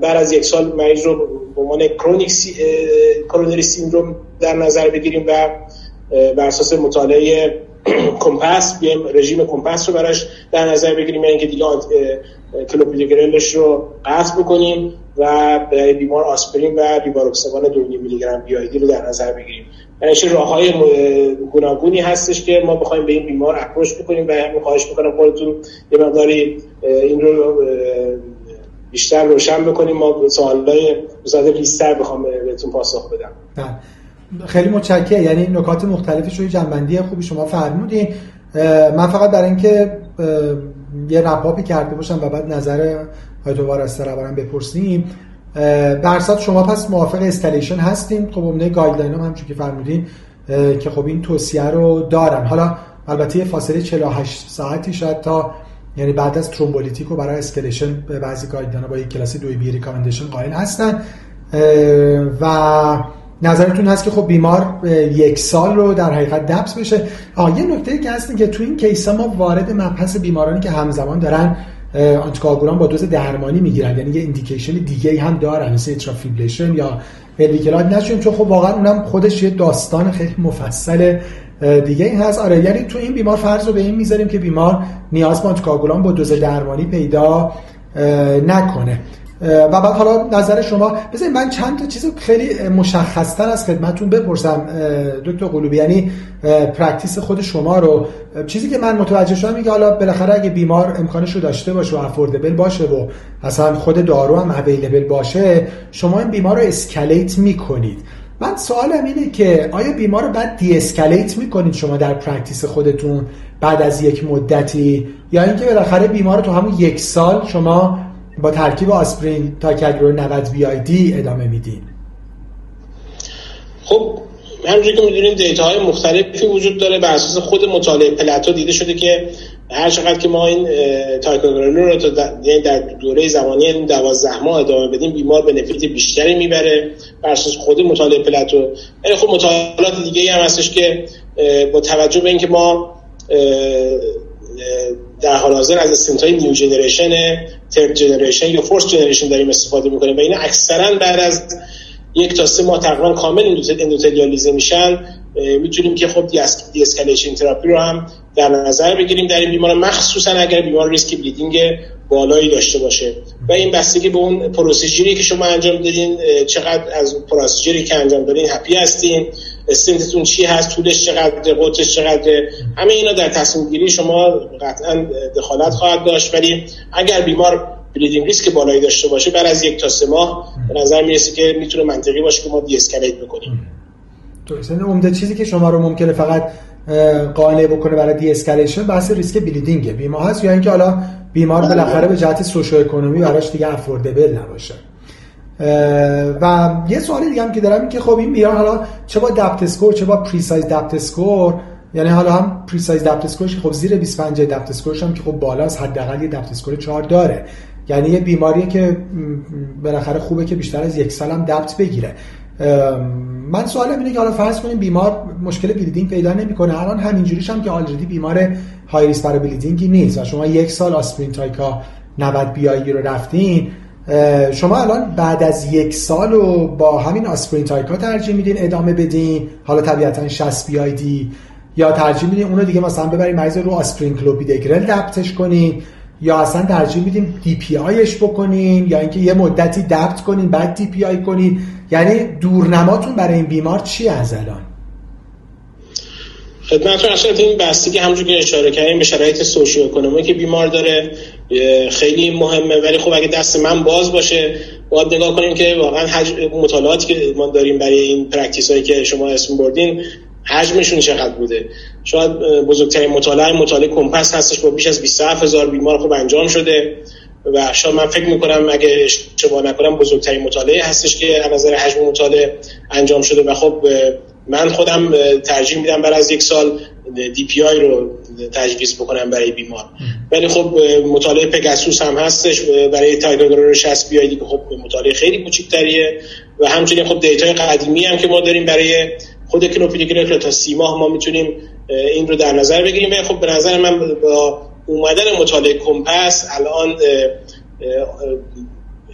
بعد از یک سال مریض رو به عنوان کرونیک سی، کرونری سیندروم در نظر بگیریم و بر اساس مطالعه کمپس بیایم رژیم کمپس رو براش در نظر بگیریم. یعنی اینکه دیگه کلوپیدوگرلش رو قطع بکنیم و بیمار آسپرین و بیواروکسابان 2 میلی گرم بی رو در نظر بگیریم. یعنی راه های گوناگونی هستش که ما بخوایم به این بیمار اپروچ بکنیم و همین خواهش می‌کنم خودتون یه مقداری این رو بیشتر روشن بکنیم. ما سوالای زاده بیشتر بخوام بهتون پاسخ بدم. بله. خیلی متشکرم. یعنی نکات مختلفی رو جمع‌بندی خوبی شما فرمودین. من فقط برای اینکه یه wrap up ی کرده باشم و بعد نظر های دوباره از بپرسیم. برای شما پس موافق escalation هستیم. خب امنه guideline هم همچون که فرمودین که خب این توصیه رو دارن حالا البته یه فاصله 48 ساعتی شاید تا یعنی بعد از thrombolytic و برای escalation به بعضی guideline با یک کلاس دوی b recommendation قائل هستن. و نظرتون هست که خب بیمار یک سال رو در حقیقت DAPT بشه. آه یه نکته که هست که تو این case ا ما وارد مبحث بیمارانی که همزمان دارن anticoagulant با دوز درمانی می‌گیرن. یعنی یه indication دیگه هم دارن مثل atrial fibrillation یا LV clot نشون چون خب واقعا اونم خودش یه داستان خیلی مفصل دیگه این هست. آره یعنی تو این بیمار فرض رو به این می‌ذاریم که بیمار نیاز به anticoagulant با دوز درمانی پیدا نکنه. و بعد حالا نظر شما بذارید من چند تا چیز خیلی مشخصتر از خدمتون بپرسم دکتر قلوبی. یعنی practice خود شما رو. چیزی که من متوجه شدم میگه حالا بالاخره اگه بیمار امکانش رو داشته باشه و affordable باشه و اصلا خود دارو هم available باشه شما این بیمار رو escalate می‌کنید. من سوالم اینه که آیا بیمار رو بعد de-escalate می‌کنید شما در practice خودتون بعد از یک مدتی؟ یا اینکه بالاخره بیمار تو همون یک سال شما با ترکیب آسپرین تا کگرو 90 بی آی دی ادامه میدین. خب همونجوری که می‌دونیم data های مختلفی وجود داره بر اساس خود مطالعه پلاتو دیده شده که هر چقدر که ما این تیکاگرلور رو یعنی در دوره زمانی 12 ماه ادامه بدیم بیمار benefit بیشتری می‌بره بر اساس خود مطالعه پلاتو. ولی خب مطالعات دیگه هم هستش که با توجه به اینکه ما در حال حاضر از استنت های new generation third generation یا fourth generation داریم استفاده می‌کنیم و اینا اکثرا بعد از یک تا سه ماه تقریبا کامل اندوتلیالیزه میشن. می‌تونیم که خب de-escalation therapy رو هم در نظر بگیریم. در این بیمار مخصوصا اگر بیمار ریسک bleeding بالایی داشته باشه. و این بستگی به اون procedure ی که شما انجام دادین چقدر از procedure ی که انجام دادین happy هستین. استنتتون چی هست طولش چقدر قطرش چقدر همه اینا در تصمیم گیری شما قطعا دخالت خواهد داشت. ولی اگر بیمار bleeding risk بالایی داشته باشه بعد از یک تا سه ماه به نظر می‌رسه که می‌تونه منطقی باشه که ما de-escalate بکنیم درست عمده چیزی که شما رو ممکنه فقط قانع بکنه برای de-escalation بحث ریسک bleeding ه بیمار هست یا اینکه حالا بیمار بالاخره به جهت socioeconomy براش دیگه affordable نباشه؟ و یه سوال دیگه هم که دارم این که خب این بیان حالا چه با DAPT score چه با PRECISE-DAPT score یعنی حالا هم PRECISE-DAPT score ش خب زیر 25 DAPT score ش هم که خب بالا از حداقل یه DAPT score 4 داره. یعنی یه بیماریه که بالاخره خوبه که بیشتر از یک سال هم DAPT بگیره. من سوالم اینه که حالا فرض کنیم بیمار مشکل bleeding پیدا نمی‌کنه. الان همینجوریش هم که already بیمار high risk برای bleeding ی نیست و شما یک سال آسپرین تایکا 90 BID رو رفتین شما الان بعد از یک سال و با همین آسپرین تایکا ترجیح میدین ادامه بدین؟ حالا طبیعتا 60 BID یا ترجیح میدین اونو دیگه مثلا ببرین مریض رو آسپرین کلوپیدگرل DAPT ش کنین؟ یا اصلا ترجیح میدیم DPI ش بکنین؟ یا اینکه یه مدتی DAPT کنین بعد DPI کنین؟ یعنی دورنماتون برای این بیمار چی از الان؟ خدمتتون اصلا این بستگی همونجور که اشاره کردیم به شرایط socioeconomy که بیمار داره خیلی مهمه ولی خب اگه دست من باز باشه باید نگاه کنیم که واقعا حجم مطالعاتی که ما داریم برای این practice هایی که شما اسم بردین حجمشون چقدر بوده؟ شاید بزرگترین مطالعه مطالعه کمپس هستش با بیش از 27 هزار بیمار خوب انجام شده و شاید من فکر می‌کنم اگه اشتباه نکنم بزرگترین مطالعه هستش که از نظر حجم مطالعه انجام شده و خب من خودم ترجیح میدم بعد از یک سال DPI رو تجویز بکنم برای بیمار. ولی خب مطالعه پگاسوس هم هستش. برای ticagrelor 60 BID که خب مطالعه خیلی کوچیک‌تریه. و همچنین خب data ی قدیمی هم که ما داریم برای خود کلوپیدوگرل تا سی ماه ما می‌تونیم این رو در نظر بگیریم. و خب به نظر من با اومدن مطالعه COMPASS الان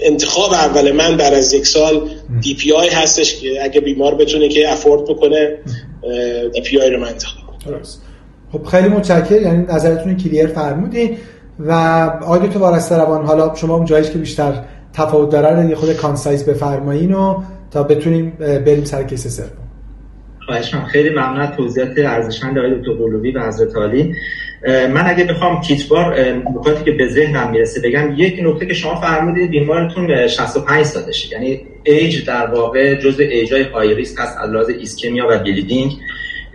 انتخاب اول من بعد از یک سال DPI هستش که اگه بیمار بتونه که afford بکنه DPI رو من انتخاب خب خیلی متشکرم. یعنی نظرتون clear فرمودین و آقای تو روان حالا شما اون جایش که بیشتر تفاوت داره رو خود concise بفرمایین و تا بتونیم بریم سر case سوم. خواهش خیلی ممنون توضیحات ارزشمند آقای دکتر قلوبی و حضرت عالی. من اگه بخوام تیتروار نکاتی که به ذهنم می‌رسه بگم یک نکته که شما فرمودید بیمارتون 65 سالشه. یعنی ایج در واقع جزء age های high risk هست از لحاظ ischemia و bleeding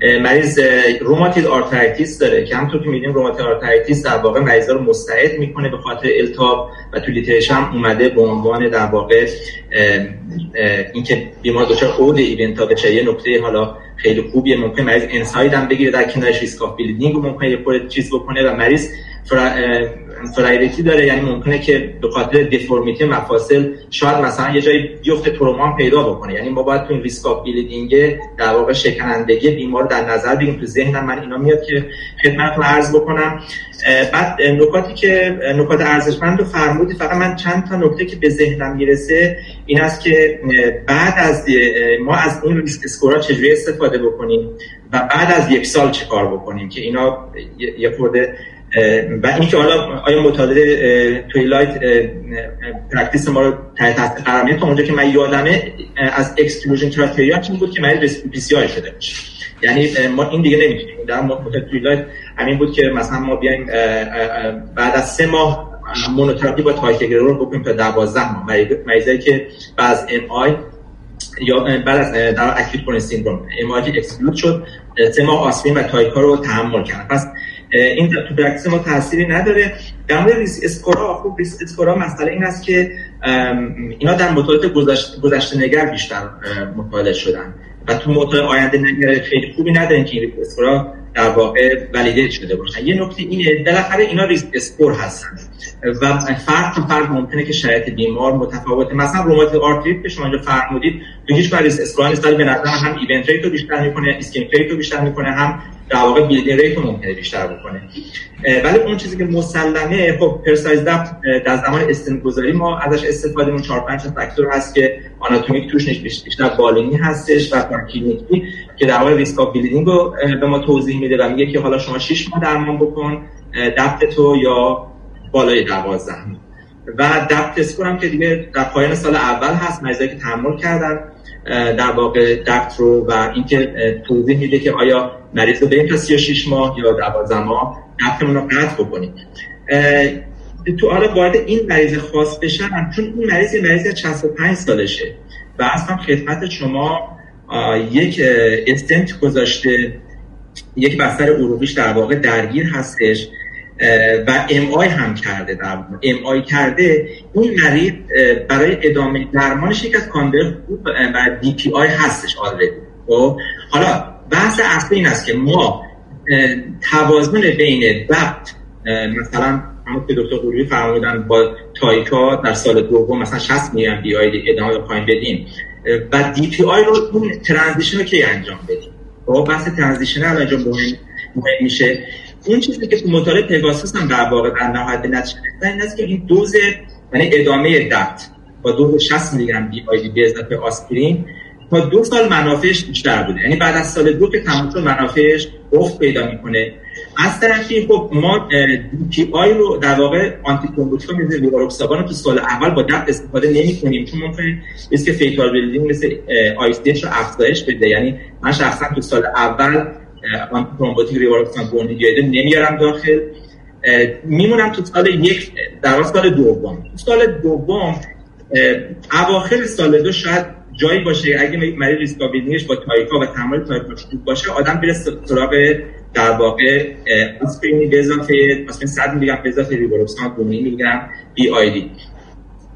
مریض rheumatoid arthritis داره که همونطور که می‌دونیم rheumatoid arthritis در واقع مریضا رو مستعد می‌کنه به خاطر التهاب و تو literature ش هم اومده به عنوان در واقع اینکه بیمار دچار adverse event بشه. یه نکته حالا خیلی خوبیه ممکن مریض NSAID هم بگیره در کنارش risk of bleeding ممکنه یه چیز بکنه و مریض frailty داره یعنی ممکنه که به خاطر deformity مفاصل شاید مثلا یه جایی بیفته تروما پیدا بکنه. یعنی ما باید تو این risk of bleeding در واقع شکنندگی بیمار در نظر بگیریم. تو ذهنم من اینا میاد که خدمتتون عرض بکنم. بعد نکاتی که نکات ارزشمند رو فرمودی فقط من چند تا نکته که به ذهنم می‌رسه این است که بعد از ما از این risk score ا چجوری استفاده بکنیم و بعد از یک سال چه کار بکنیم که اینا یه خورده و اینکه حالا آیا مطالعه TWILIGHT practice ما رو تحت قرار تا اونجا که من یادمه از exclusion criteria این بود که مریض PCI شده باشه. یعنی ما این دیگه نمی‌تونیم. در مطالعه TWILIGHT همین بود که مثلا ما بیایم بعد از سه ماه monotherapy با ticagrelor بکنیم تا 12 ماه. مریضایی که بعد از MI یا بعد از در acute coronary syndrome MI exclude شد سه ماه آسپرین و Tica رو تحمل کردن. پس این تو practice ما تاثیری نداره. در مورد risk score ا خب risk score ا مسئله این است که اینا در مطالعات گذشته نگر بیشتر مطالعه شدن. و تو مطالعه آینده نگر خیلی خوبی ندارن که risk score ا در واقع validate شده باشن یه نکته اینه بالاخره اینا risk score هستن. و فرق تو فرق ممکنه که شرایط بیمار متفاوته مثلا روماتیک آرتریت که شما اینجا فرمودید تو هیچ risk score نیست به نظر هم event rate رو بیشتر می‌کنه ischemic rate رو بیشتر می‌کنه هم در واقع bleeding rate ممکنه بیشتر بکنه. ولی اون چیزی که مسلمه خب PRECISE در زمان استنت گذاری ما ازش استفاده اون 4 5 فاکتور هست که آناتومیک توش بیشتر بالینی هستش و کلینیکی که در واقع risk of رو به ما توضیح میده و میگه که حالا شما 6 ماه درمان بکن DAPT تو یا بالای 12 و DAPT score هم که دیگه در پایان سال اول هست مریضایی که تحمل کردن. در واقع DAPT رو و اینکه توضیح میده که آیا مریض رو بریم تا 36 ماه یا 12 ماه DAPT مون رو قطع بکنیم. تو حالا وارد این مریض خاص بشن چون این مریض یه مریض 65 سالشه و اصلا خدمت شما یک استنت گذاشته یک بستر عروقیش در واقع درگیر هستش. و MI هم کرده در MI کرده این مریض برای ادامه درمانش یک از کاندید خوب و DPI هستش already خب؟ حالا بحث اصلی این است که ما توازن بین DAPT مثلا همون که دکتر قروبی فرمودن با Tica در سال دوم مثلا 60 میلی BID ادامه پایین بدیم. و DPI رو اون transition رو کی انجام بدیم؟ خب بحث transition انجام مهم میشه. اون چیزی که تو مطالعه پگاسوس هم در واقع در نهایت نتیجه این است که این دوز یعنی ادامه DAPT با دوز 60 میلی گرم BID به اضافه آسپرین تا دو سال منافعش بیشتر بوده. یعنی بعد از سال دو که تمام شد منافعش افت پیدا می‌کنه. از طرفی خب ما دی آی رو در واقع آنتی ترومبوتیکا مثل لیواروکسابان رو تو سال اول با دفت استفاده نمی کنیم چون ممکن که فیتال بلیدینگ مثل آی رو افزایش بده. یعنی من شخصا تو سال اول آنتی ترومبوتیک ریواروکسابان گوندیگایده نمیارم داخل. میمونم تو سال یک در سال دوم. تو سال دوم اواخر سال دو شاید جایی باشه اگه مریض risk of bleeding ش با Tica و تحمل Tica خوب باشه آدم بره سراغ در واقع آسپرین به اضافه آسپرین 100 میلی گرم به اضافه ریواروکسابان 2 میلی گرم BID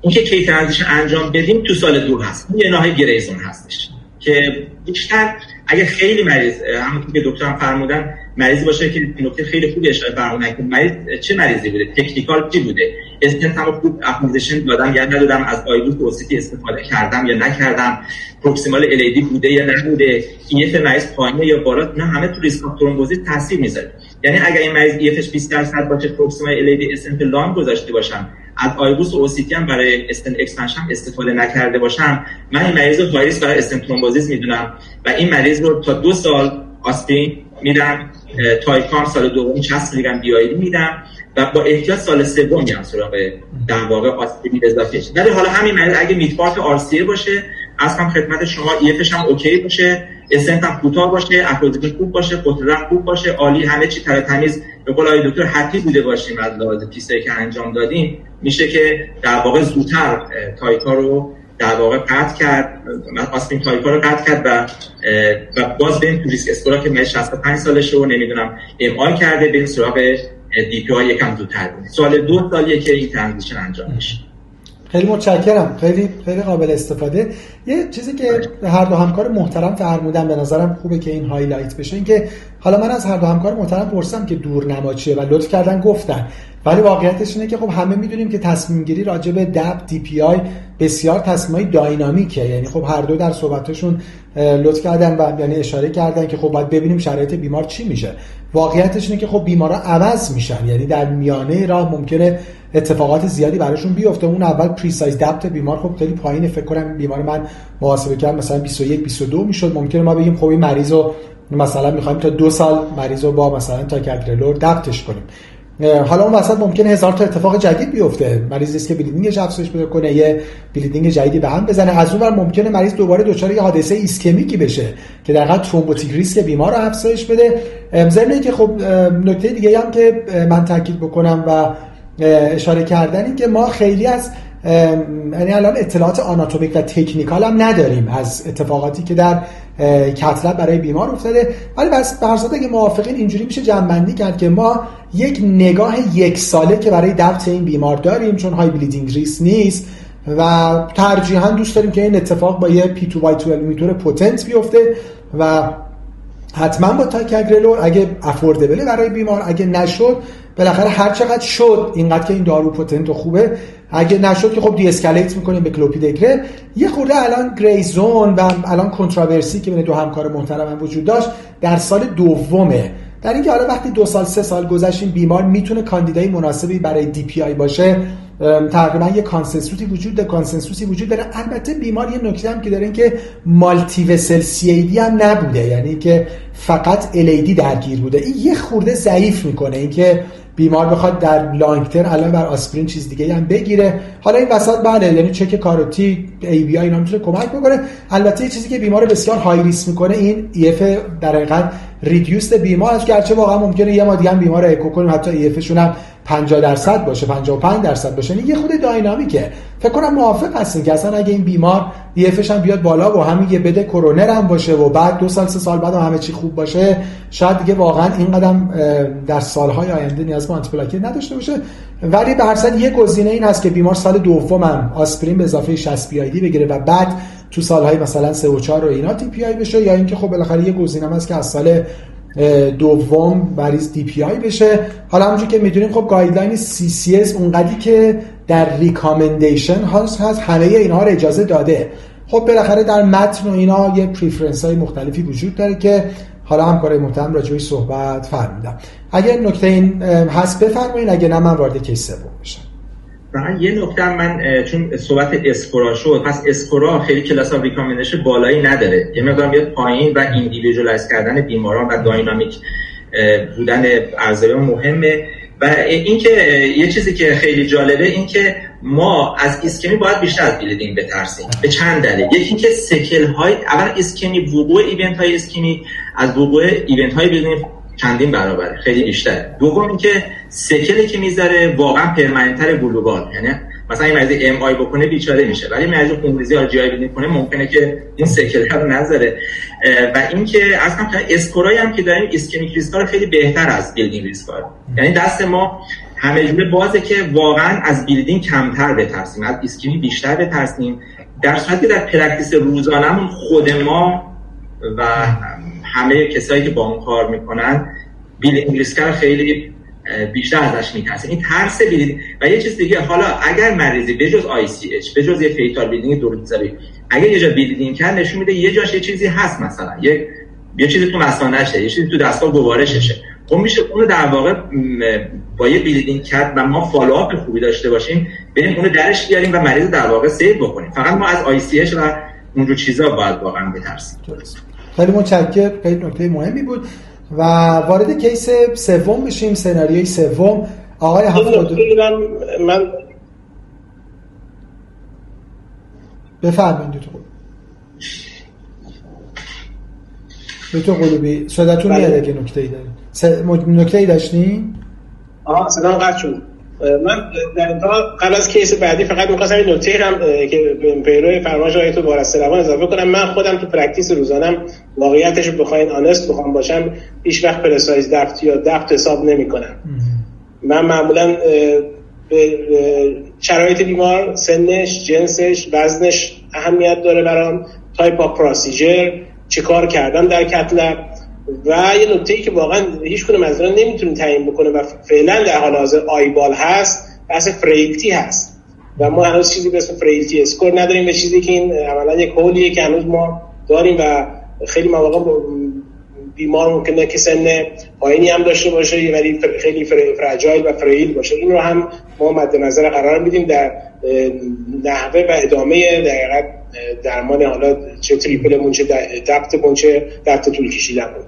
این که کی انجام بدیم تو سال دو هست. یه نوع gray zone هستش که بیشتر اگه خیلی مریض همونطور که دکتر فرمودن مریضی باشه که نکته خیلی خوبی اشاره فرمودن که مریض چه مریضی بوده؟ technical چی بوده؟ استنت هم خوب apposition دادم یا ندادم از IVUS OCT استفاده کردم یا نکردم. proximal LAD بوده یا نبوده؟ EF مریض پایینه یا بالا؟ نه همه تو ریسک thrombosis تاثیر می‌ذاره. یعنی اگر این مریض EF ش 20 درصد باشه proximal LAD استنت long گذاشته باشم از IVUS و OCT هم برای stent expansion استفاده نکرده باشم من این مریض رو high برای stent thrombosis می‌دونم و این مریض رو تا دو سال آسپرین میدم Tica هم سال دوم 60 میلی گرم BID میدم و با احتیاط سال سوم میرم سراغ در واقع آسپرین اضافه ولی حالا همین مریض اگه mid part RCA باشه هم خدمت شما EF ش هم اوکی باشه. استنت هم کوتاه باشه اپروزیکل خوب باشه قطر خوب باشه عالی همه چی تر تمیز. به قول آقای دکتر حتی بوده باشیم از لحاظ PCI یی که انجام دادیم. میشه که در واقع زودتر Tica رو در واقع قطع کرد. آسپرین Tica رو قطع کرد و و باز بریم تو risk score ا که من 65 سالشه و نمی‌دونم MI کرده. بریم سراغ DPI یکم زودتر سال دو سالیه که این transition انجام میشه. خیلی متشکرم. خیلی خیلی قابل استفاده. یه چیزی که هر دو همکار محترم فرمودن به نظرم خوبه که این highlight بشه این که حالا من از هر دو همکار محترم پرسیدم که دورنما چیه و لطف کردن گفتن. ولی واقعیتش اینه که خب همه می‌دونیم که تصمیم گیری راجع به DAPT DPI بسیار تصمیمای داینامیکه. یعنی خب هر دو در صحبتشون لطف کردن و یعنی اشاره کردن که خب باید ببینیم شرایط بیمار چی میشه. واقعیتش اینه که خب بیمارا عوض میشن. یعنی در میانه راه ممکنه اتفاقات زیادی براشون بیفته. اون اول پریسایز دپت بیمار خب خیلی پایینه. فکر کنم بیمار من محاسبه کردم مثلا 21 22 می‌شد. ممکنه ما بگیم خب این مریض رو مثلا می‌خوایم تا دو سال مریض رو با مثلا تا کگرلور دپتش کنیم. حالا اون وسط ممکنه هزار تا اتفاق جدید بیفته. مریضی است که bleeding ش افزایش پیدا کنه یه bleeding جدیدی به هم بزنه. از اون ور ممکنه مریض دوباره دچار یه حادثه ایسکمیکی بشه که در حقیقت thrombotic risk بیمار رو افزایش بده. ضمن که خب نکته دیگه هم که من تاکید بکنم و اشاره کردن این که ما خیلی از یعنی الان اطلاعات آناتومیک و technical هم نداریم از اتفاقاتی که در cath lab برای بیمار افتاده. ولی بس هر اگه موافقین اینجوری میشه جمع‌بندی کرد که ما یک نگاه یک ساله که برای DAPT این بیمار داریم چون high bleeding risk نیست و ترجیحا دوست داریم که این اتفاق با یه P2Y12 inhibitor potent بیفته و حتما با ticagrelor اگه affordable ه برای بیمار اگه نشد بالاخره هر چقدر شد اینقدر که این دارو potent و خوبه اگه نشد که خب de-escalate می‌کنیم به کلوپیدگره یه خورده الان gray zone و الان controversy که بین دو همکار محترم وجود داشت در سال دومه. در اینکه حالا وقتی دو سال سه سال گذشت این بیمار می‌تونه کاندیدای مناسبی برای DPI باشه. تقریبا یه consensus ی وجود داره consensus ی وجود داره. البته بیمار یه نکته هم که داره که multivessel CAD هم نبوده یعنی که فقط LAD درگیر بوده. این یه خورده ضعیف می‌کنه اینکه بیمار بخواد در long term علاوه بر آسپرین چیز دیگه هم بگیره. حالا این وسط بله یعنی چک carotid ABI اینا می‌تونه کمک بکنه. البته چیزی که بیمار بسیار high risk می‌کنه این EF در حقیقت reduced بیمار از گرچه واقعا ممکنه یه ماه دیگه هم بیمار اکو کنیم حتی EF شون هم 50 درصد باشه 55 درصد باشه یعنی یه خود dynamic ه. فکر کنم موافق هستین که اصلا اگه این بیمار EF ش هم بیاد بالا و همین یه بده کرونر هم باشه و بعد دو سال سه سال بعد هم همه چی خوب باشه شاید دیگه واقعا این قدم در سالهای آینده نیاز به آنتی نداشته باشه. ولی به هر صورت یه گزینه این هست که بیمار سال دوم هم آسپرین به اضافه 60 پی بگیره و بعد تو سالهای مثلا 3 و 4 رو اینا DPI بشه یا اینکه خب بالاخره یه گزینه هست که از سال دوم مریض DPI بشه. حالا همونجور که می‌دونیم خب guideline CCS اونقدری که در recommendation هست هست همه اینها رو اجازه داده. خب بالاخره در متن و اینا یه preference های مختلفی وجود داره که حالا همکارای محترم راجعش صحبت فرمودم اگر نکته این هست بفرمایید اگه نه من وارد case سوم بشم فقط یه نکته من چون صحبت score ا شد پس score ا خیلی class of recommendation بالایی نداره. یه مقدار بیاد پایین و individualize کردن بیماران و dynamic بودن ارزیابی مهمه. و اینکه یه چیزی که خیلی جالبه این که ما از ایسکمی باید بیشتر از bleeding بترسیم. به چند دلیل. یکی اینکه sequel های اول ایسکمی وقوع event های ایسکمی از وقوع event های bleeding چندین برابره. خیلی بیشتر. دوم اینکه sequel ی که می‌ذاره واقعا permanent تر global. یعنی مثلا این مریض MI بکنه بیچاره میشه. ولی مریض خونریزی یا GI کنه ممکنه که اون sequel ه رو نذاره. و اینکه اصلا score ای هم که داریم ischemic risk خیلی بهتر از bleeding risk یعنی دست ما همه جوره بازه که واقعا از bleeding کمتر بترسیم از ایسکمی بیشتر بترسیم. در صورتی که در practice روزانمون خود ما و همه کسایی که با اون کار می‌کنن bleeding risk خیلی بیشتر ازش میترسه. این ترس bleeding و یه چیز دیگه حالا اگر مریضی بجز ICH بجز یه fatal bleeding دورگذاری اگر یه جا bleeding کرد نشون میده یه جاش یه چیزی هست مثلا. یه یه چیزی تو مثانه‌شه یه چیزی تو دستگاه گوارششه. خب میشه اونو در واقع با یه bleeding کرد و ما follow up خوبی داشته باشیم بریم اونو درش بیاریم و مریض در واقع save بکنیم. فقط ما از ICH و اونجور چیزا باید واقعا بترسیم. خیلی متشکرم. خیلی نکته مهمی بود. و وارد کیس سوم بشیم. سناریوی سوم. آقای هفتاد من بفرمایید تو دکتر قلوبی صداتون بله. میاد که نکته ای دارید. نکته ای داشتین؟ آها صدام قطع شد. من در انتها قبل از کیس بعدی فقط می‌خواستم این نکته هم که پیرو فرمایش آقای تو بارست روان اضافه کنم. من خودم تو practice روزانم واقعیتش بخواین honest بخوام باشم هیچ وقت PRECISE-DAPT یا DAPT حساب نمی‌کنم. من معمولا به شرایط بیمار سنش جنسش وزنش اهمیت داره برام. type of procedure چه کار کردن در cath lab و یه نکته ای که واقعا هیچ کدوم از نمی‌تونه تعیین بکنه و فعلا در حال حاضر eyeball هست بحث frailty هست. و ما هنوز چیزی به اسم frailty score نداریم به چیزی که این عملا یک کولیه که هنوز ما داریم و خیلی مواقع بیمار ممکنه که سن پایینی هم داشته باشه ولی خیلی fragile و frail باشه. این رو هم ما مد نظر قرار میدیم در نحوه و ادامه دقیقا درمان حالا چه triple مون چه DAPT مون چه DAPT طول کشیدنمون.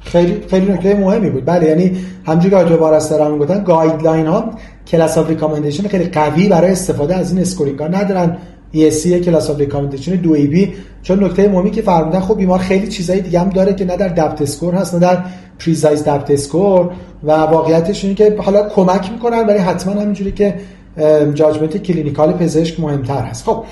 خیلی خیلی نکته مهمی بود. بله یعنی همونجوری که آقای بارستران گفتن guideline ها class of recommendation خیلی قوی برای استفاده از این scoring ها ندارن. ESC class of recommendation 2b چون نکته مهمی که فرمودن خب بیمار خیلی چیزای دیگه هم داره که نه در DAPT score هست نه در PRECISE-DAPT score و واقعیتش اینه که حالا کمک می‌کنن ولی حتما همینجوری که judgment clinical پزشک مهمتر هست. خب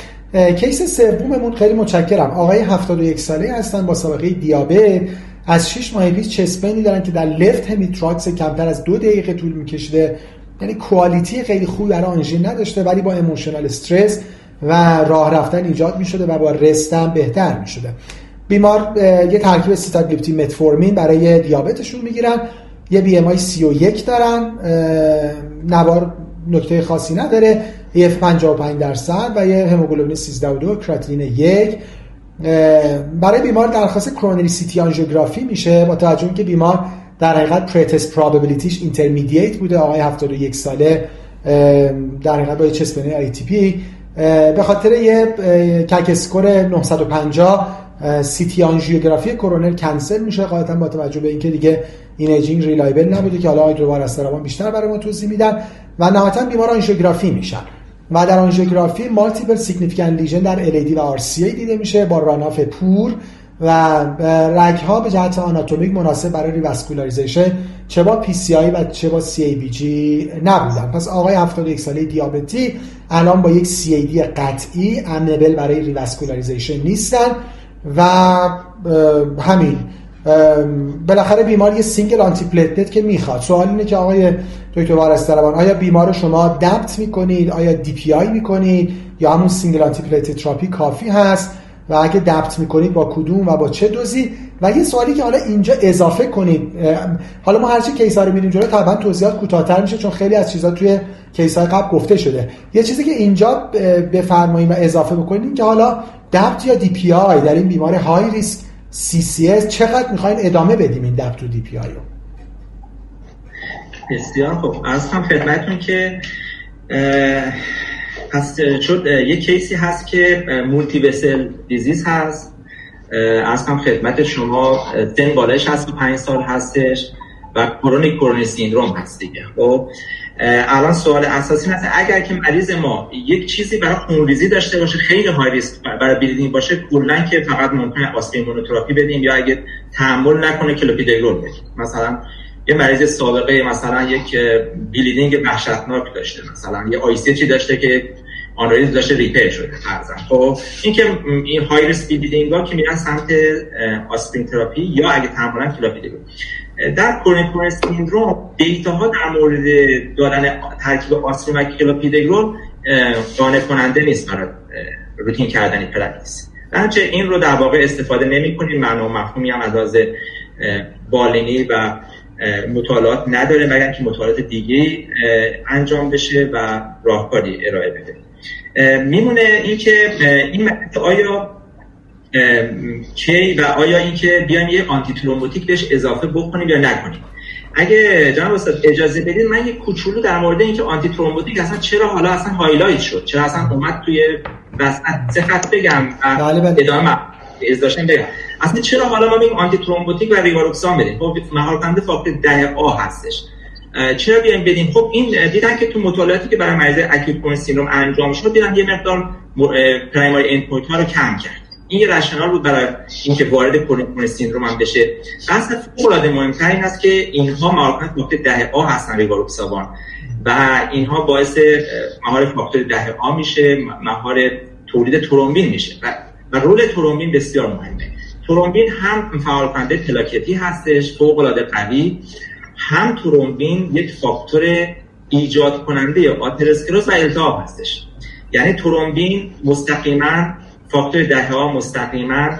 case سوممون خیلی متشکرم. آقای 71 ساله هستن با سابقه دیابت. از 6 ماه پیش chest pain ی دارن که در left hemithorax کمتر از دو دقیقه طول میکشیده. یعنی quality خیلی خوبی برای آنژین نداشته ولی با emotional stress و راه رفتن ایجاد می‌شده و با rest بهتر می‌شده. بیمار یه ترکیب سیتاگلیپتین متفورمین برای دیابتشون می‌گیرن. یه BMI 31 دارن. نوار نکته خاصی نداره. EF 55 درصد و یه هموگلوبین 13 کراتینین 1 برای بیمار درخواست coronary CT angiography میشه. با توجه که بیمار در حقیقت pretest probability ش intermediate بوده. آقای 71 ساله در حقیقت با chest pain atypical به خاطر یه CAC score 950 CT آنژیوگرافی کرونر کنسل میشه. قاعدتا با توجه به اینکه دیگه imaging reliable نبوده که حالا آیدروبار استرابان بیشتر برای ما توضیح میدن و نهایتا بیمار آنژیوگرافی میشن. و در آنژیوگرافی multiple significant lesion در LAD و RCA دیده میشه. با runoff poor و رگ ها به جهت آناتومیک مناسب برای revascularization چه با PCI و چه با CABG نبودن. پس آقای 71 ساله دیابتی الان با یک CAD قطعی amenable برای revascularization نیستن و همین بالاخره بیمار یه single antiplatelet که می‌خواد. سوال اینه که آقای دکتر وارستربان آیا بیمار شما DAPT می‌کنید؟ آیا DPI می‌کنید؟ یا همون single antiplatelet therapy کافی هست؟ و اگه DAPT می‌کنید با کدوم و با چه دوزی؟ و یه سوالی که حالا اینجا اضافه کنید. حالا ما هرچی case ها رو میدیم جلو طبعا توضیحات کوتاه‌تر میشه چون خیلی از چیزها توی case های قبل گفته شده. یه چیزی که اینجا بفرمایید و اضافه بکنید که حالا DAPT یا DPI در این بیمار high risk CCS چقدر می‌خواین ادامه بدیم این DAPT و DPI رو؟ بسیار خوب. از هم خدمتون که پس چون یه case ی هست که multivessel disease هست. از هم خدمت شما سن بالایش هست 5 سال هستش و chronic coronary syndrome هست دیگه. خب الان سوال اساسی هست اگر که مریض ما یک چیزی برای خونریزی داشته باشه خیلی high risk برای bleeding باشه کلا که فقط ممکنه آسپرین monotherapy بدیم یا اگه تحمل نکنه کلوپیدگرول بدیم. مثلا یه مریض سابقه مثلا یک بلیدینگ وحشتناک داشته مثلا یه آیسی چی داشته که آنالیز داشته ریپر شده فرضاً. خب این که این های ریسک ها که میرن سمت آسپرین تراپی یا اگه تماما کلوپیدگرل در کرونیک سیندروم دیتا ها در مورد دادن ترکیب آسپرین و کلوپیدگرل قانع کننده نیست برای روتین کردن پرکتیس درنچه این رو در واقع استفاده نمی کنیم معنا و مفهومی هم از بالینی و مطالعات نداره مگر که مطالعات دیگه انجام بشه و راهکاری ارائه بده. میمونه این که این آیا کی و آیا اینکه بیایم یه antithrombotic بهش اضافه بکنیم یا نکنیم. اگه جناب استاد اجازه بدید من یه کوچولو در مورد اینکه antithrombotic اصلا چرا حالا اصلا highlight شد چرا اصلا اومد توی وسط سه بگم بله بله. ادامه ازداشتم بگم اصلا چرا حالا ما میگیم antithrombotic و ریواروکسابان بدیم؟ خب مهار کننده فاکتور ده آ هستش. چرا بیایم بدیم؟ خب این دیدن که تو مطالعاتی که برای مریض acute syndrome انجام شد دیدن یه مقدار primary endpoint ها رو کم کرد. این rationale بود برای اینکه وارد chronic syndrome هم بشه. اصلا فوق العاده مهمتر این است که اینها مهارکننده فاکتور ده آ هستن ریواروکسابان و اینها باعث مهار فاکتور ده آ میشه مهار تولید ترومبین میشه. و, و رول ترومبین بسیار مهمه. ترومبین هم فعال کننده پلاکتی هستش فوق العاده قوی. هم ترومبین یک فاکتور ایجاد کننده آترسکلروز و التهاب هستش. یعنی ترومبین مستقیما فاکتور دهه مستقیما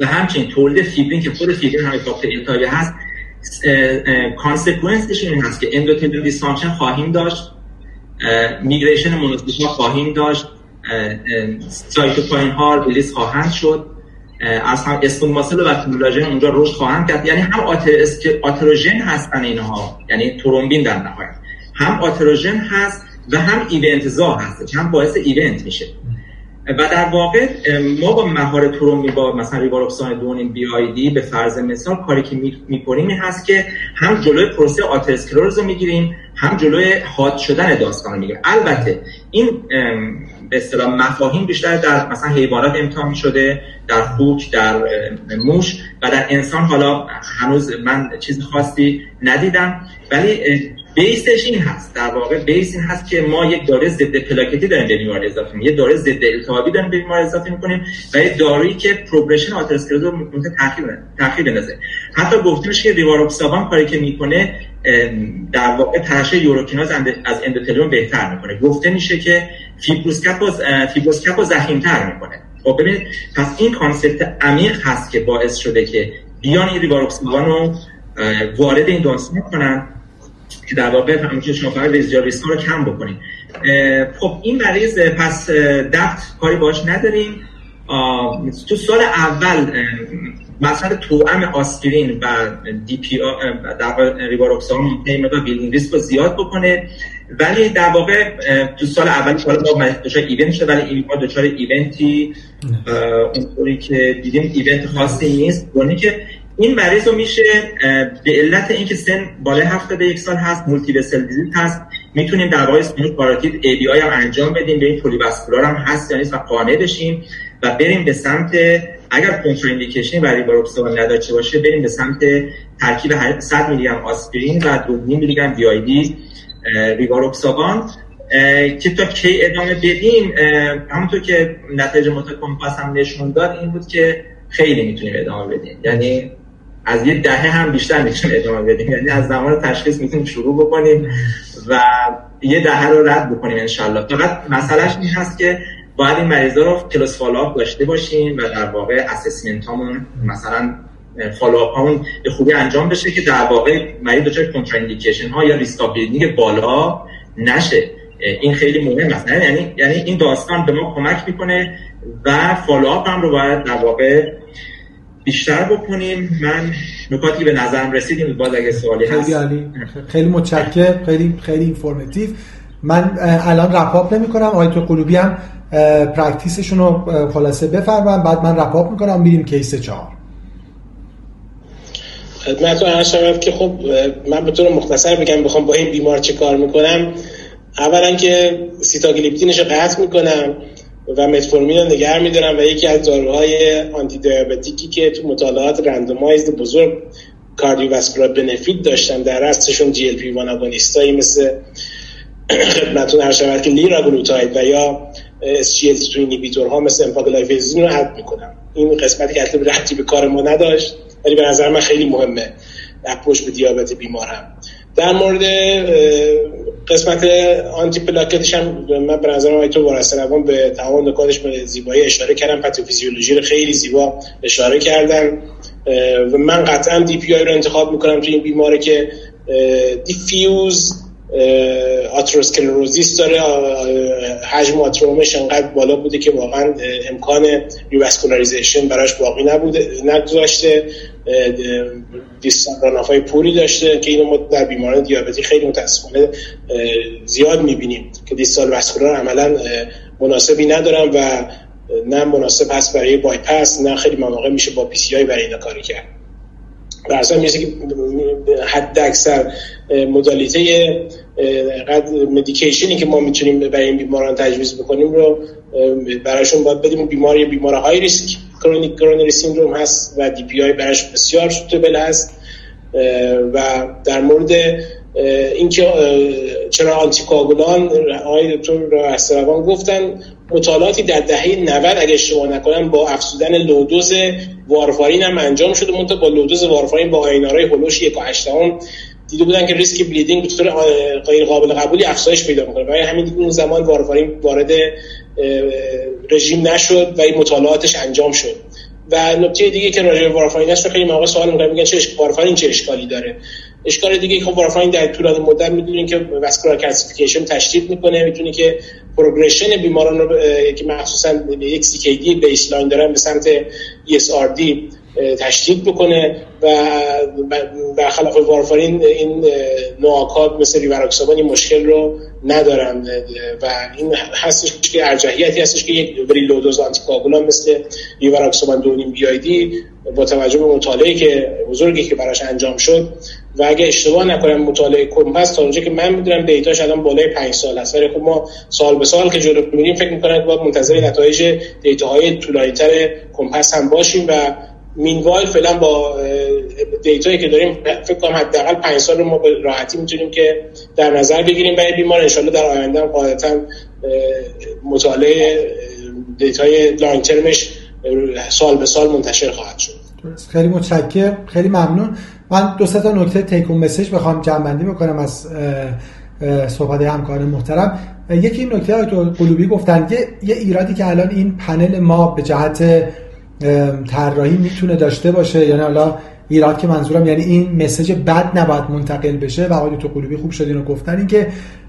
و همچنین تولید فیبرین که خود فیبرین همه فاکتور التهابی هست consequence ش این هست که endothelial dysfunction خواهیم داشت migration monocyte خواهیم داشت cytokine ها release خواهند شد. از هم smooth muscle و کولاژن اونجا رشد خواهند کرد. یعنی هم atherogen هستن اینها. یعنی ترومبین در نهایت. هم atherogen هست و هم event زا هست هم باعث event میشه. و در واقع ما با مهار ترومبین با مثلا ریواروکسان دو و نیم BID به فرض مثال کاری که می‌کنیم این هست که هم جلوی پروسه آتروسکلروز رو می‌گیریم هم جلوی حاد شدن داستان رو می‌گیریم. البته این به اصطلاح مفاهیم بیشتر در مثلا حیوانات امتحان شده در خوک در موش و در انسان حالا هنوز من چیز خاصی ندیدم. ولی بیسش این هست. در واقع بیس این هست که ما یک داروی ضد پلاکتی داریم به بیمار اضافه می‌کنیم. یه داروی ضد التهابی داریم به بیمار اضافه می‌کنیم و یه دارویی که progression آتروسکلروز رو تاخیر تاخیر بندازه. حتی گفته میشه که ریواروکسابان کاری که می‌کنه در واقع ترشح یوروکیناز از اندوتلیوم بهتر می‌کنه. گفته میشه که fibrous cap و fibrous cap رو ضخیمتر می‌کنه. خب ببینید پس این concept عمیق هست که باعث شده که بیان این ریواروکسابان رو وارد این داستان کنن. که در واقع همونجور شما فقط ریسک رو کم بکنیم خب این مریض پس دفت کاری باش نداریم. تو سال اول مثلا توام آسپرین و دی پی در ریواروکسان ممکنه و بیلدینگ ریسک رو زیاد بکنه. ولی در واقع تو سال اول حالا ما دچار ایونت شده ولی این ما دچار ایونتی اونطوری که دیدیم ایونت خاصی نیست. یعنی که این مریض رو میشه به علت اینکه سن بالای 71 سال هست مولتی وسل دیزیز هست می‌تونیم در واقع اسموت پاراتید ای بی آی هم انجام بدیم به این پولیواسکولار هم هست یا نیست و قانع بشیم و بریم به سمت اگر کنتراندیکیشن برای باروکسابان نداشته باشه بریم به سمت ترکیب 100 میلی گرم آسپرین و 2 میلی گرم بی آی دی ریواروکسابان که تا کی ادامه بدیم همونطور که نتایج متکمپاس هم نشون داد این بود که خیلی می‌تونیم ادامه بدیم. یعنی از یه دهه هم بیشتر می‌تونیم ادامه بدیم. یعنی از زمان تشخیص می‌تونیم شروع بکنیم و یه دهه رو رد بکنیم انشالله فقط مسئلهش این هست که باید این مریضا رو close follow-up داشته باشیم و در واقع assessment هامون مثلا follow-up هامون به خوبی انجام بشه که در واقع مریض دچار contraindication ها یا ریسک بالا نشه. این خیلی مهم است. یعنی یعنی این داستان به ما کمک می‌کنه و follow-up هم رو باید در واقع بیشتر بکنیم. من نکاتی به نظرم رسیدیم. باز اگه سوالی هست. خیلی عالی. خیلی متشکرم. خیلی خیلی informative من الان wrap-up نمی کنم آقای دکتر قلوبی هم practice شون رو خلاصه بفرمایید. بعد من wrap-up می‌کنم. میریم case چهار. خدمتتون عرض شود که خب من به طور مختصر بگم بخوام با این بیمار چه کار می‌کنم. اولا که سیتاگلیپتینش رو قطع می‌کنم. و متفورمین رو نگه میدارم و یکی از داروهای antidiabetic ی که تو مطالعات randomized بزرگ کاردیوواسکولار بنفیت داشتن در رستشون جی ال پی وان مثل خدمتون هر شود که لیراگلوتاید و یا SGLT2 اینیبیتور ها مثل امپاگلایفیزین رو حد می‌کنم این قسمتی که اصلا ربطی به کار ما نداشت ولی به نظر من خیلی مهمه. اپروش به دیابت بیمار هم در مورد قسمت آنتی پلاکتش هم من به نظر آیتو وارسلوان به تمام نکاتش به زیبایی اشاره کردم پاتوفیزیولوژی رو خیلی زیبا اشاره کردن. و من قطعا DPI رو انتخاب می‌کنم تو این بیماره که diffuse atherosclerosis داره حجم atheroma ش انقدر بالا بوده که واقعا امکان revascularization براش باقی نبوده نگذاشته distal های poor ی داشته که اینو ما در بیماران دیابتی خیلی متاسفانه زیاد می‌بینیم که distal vascular عملا مناسبی ندارن و نه مناسب هست برای بایپس نه خیلی مواقع میشه با PCI برای اینا کاری کرد. برسان میشه که حد اکثر modality قد medication ی که ما می‌تونیم برای این بیماران تجویز بکنیم رو براشون باید بدیم. بیماری بیمار high risk chronic coronary syndrome هست و DPI براش بسیار suitable هست. و در مورد اینکه چرا anticoagulant آقای دکتر را گفتن مطالعاتی در دهه 90 اگه اشتباه نکنم با افزودن لودوز وارفارین هم انجام شده. منتها با لودوز وارفارین با آینارای هلوش 1 هم دیده بودن که ریسک بلیدینگ به طور غیر قابل قبولی افزایش پیدا می‌کنه. برای همین دیگه اون زمان وارفارین وارد رژیم نشد و این مطالعاتش انجام شد. و نکته دیگه که راجع به وارفارین هست خیلی موقع سوال می‌کنن میگن چه وارفارین چه اشکالی داره؟ اشکال دیگه خب وارفارین در طولانی مدت می‌دونین که vascular calcification تشدید می‌کنه می‌تونه که progression بیماران رو که مخصوصا CKD baseline دارن به سمت ESRD تشدید بکنه و برخلاف وارفارین این NOAC ها مثل ریواروکسابان این مشکل رو ندارن. و این هستش که ارجحیتی هستش که یک very low dose anticoagulant مثل ریواروکسابان دونیم BID با توجه به مطالعه که بزرگی که براش انجام شد و اگه اشتباه نکنم مطالعه COMPASS تا اونجا که من می‌دونم data ش الان بالای 5 سال هست ولی خب ما سال به سال که جلو میریم فکر می‌کنم باید منتظر نتایج data های طولانی‌تر COMPASS هم باشیم و meanwhile فعلا با data یی که داریم فکر کنم حداقل 5 سال ما به راحتی می‌تونیم که در نظر بگیریم برای بیمار. and در آینده هم قاعدتا مطالعه data ی long-term ش سال به سال منتشر خواهد شد. خیلی متشکرم. خیلی ممنون. من دو تا نکته take-home message بخوام جمع بکنم از صحبت همکار محترم. یکی این نکته دکتر قلوبی گفتن یه،, یه ایرادی که الان این پنل ما به جهت طراحی می‌تونه داشته باشه. یعنی حالا ایراد که منظورم یعنی این message بد نباید منتقل بشه و آقای دکتر قلوبی خوب شد این و گفتن این که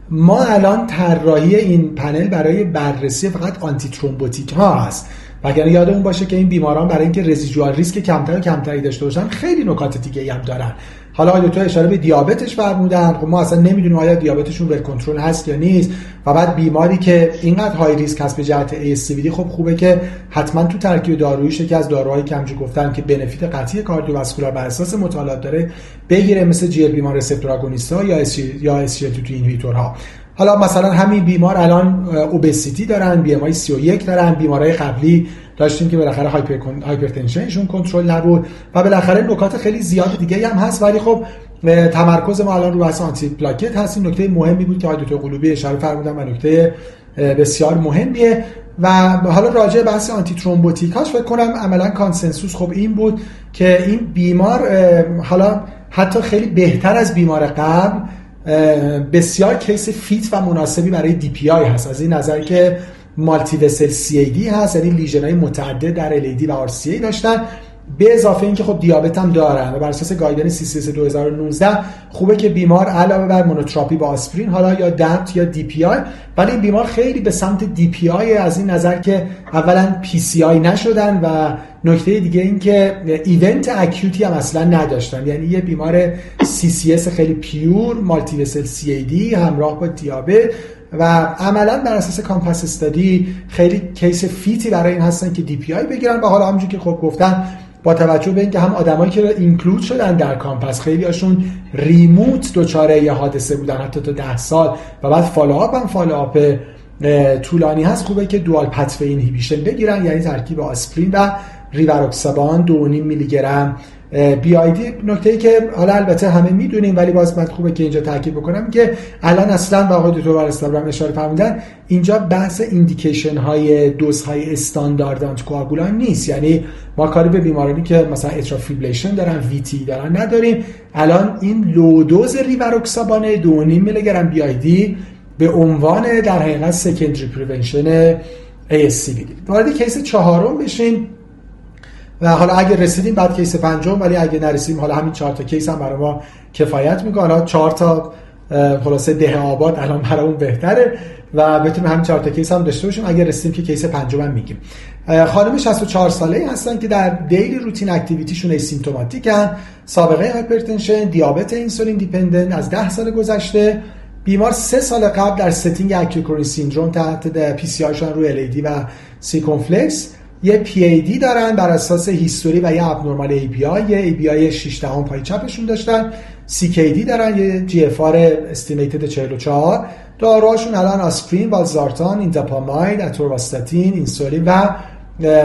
ما الان طراحی این پنل برای بررسی فقط آنتی ترومبوتیک ها هست. وگرنه یادمون باشه که این بیماران برای اینکه رزیجوال ریسک کمتر و کمتری داشته باشن خیلی نکات دیگه هم دارن. حالا آیا تو اشاره به دیابتش فرمودن؟ خب ما اصلا نمی‌دونیم آیا دیابتشون ول کنترل هست یا نیست و بعد بیماری که اینقدر های ریسک هست به جهت ASCVD خب خوبه که حتما تو ترکیب دارویی که از داروهای کمجی گفتن که بنفیت قطعی کاردیوواسکولار بر اساس مطالعات داره بگیره مثل GLP-1 receptor یا یا SGLT2 ها حالا مثلا همین بیمار الان obesity دارن BMI 31 دارن بیمارای قبلی داشتیم که بالاخره hyper hypertension شون کنترل نبود و بالاخره نکات خیلی زیاد دیگه هم هست. ولی خب تمرکز ما الان رو بحث antiplatelet هست این نکته مهمی بود که آقای دکتر قلوبی اشاره فرمودن و نکته بسیار مهمیه. و حالا راجع بحث antithrombotic اش فکر کنم عملا consensus خب این بود که این بیمار حالا حتی خیلی بهتر از بیمار قبل بسیار case fit و مناسبی برای DPI هست. از این نظر که multivessel CAD هست یعنی lesion های متعدد در ال و آر سی ای داشتن. به اضافه اینکه خب دیابت هم دارن و بر اساس guideline ESC 2019 خوبه که بیمار علاوه بر monotherapy با آسپرین حالا یا DAPT یا DPI ولی بیمار خیلی به سمت DPI از این نظر که اولا PCI نشدن و نکته دیگه این که event acute ی هم اصلا نداشتن. یعنی یه بیمار CCS خیلی pure multivessel CAD همراه با دیابت و عملا بر اساس COMPASS study خیلی case fit ی برای این هستن که DPI بگیرن. و حالا همونجوری که خب گفتن با توجه به اینکه هم آدمایی که include شدن در COMPASS خیلی هاشون remote دوچاره یه حادثه بودن حتی تا ده سال و بعد follow-up هم follow-up طولانی هست. خوبه که dual pathway inhibition بگیرن یعنی ترکیب آسپرین و ریواروکسابان 2.5 میلی گرم BID نکته ای که حالا البته همه می‌دونیم ولی باز من خوبه که اینجا تاکید بکنم که الان اصلا و آقای دکتر برستابرم اشاره فرمودن اینجا بحث indication های دوز های استاندارد آنتیکواگولان نیست. یعنی ما کاری به بیمارانی که مثلا atrial fibrillation دارن VTE دارن نداریم. الان این low dose ریواروکسابان 2.5 میلی گرم BID به عنوان در حقیقت secondary prevention ASCVD بریم وارد case چهارم بشین. و حالا اگه رسیدیم بعد case پنجم ولی اگه نرسیدیم حالا همین چهار تا case هم برای ما کفایت می‌کنه. حالا چهار تا خلاصه ده آباد الان برای اون بهتره و بتونیم همین چهار تا case هم داشته باشیم. اگه رسیدیم که case پنجم هم میگیم. خانم 64 ساله هستن که در daily routine activity شون asymptomatic ن سابقه hypertension دیابت insulin dependent از 10 سال گذشته. بیمار سه سال قبل در setting acute coronary syndrome تحت PCI روی LAD و circumflex یه پی ای دی دارن بر اساس history و یه abnormal ABI یه ABI 6 دهم پای چپشون داشتن. CKD دارن یه GFR estimated 44 داروهاشون الان آسپرین والزارتان اینداپاماید اتورواستاتین اینسولین و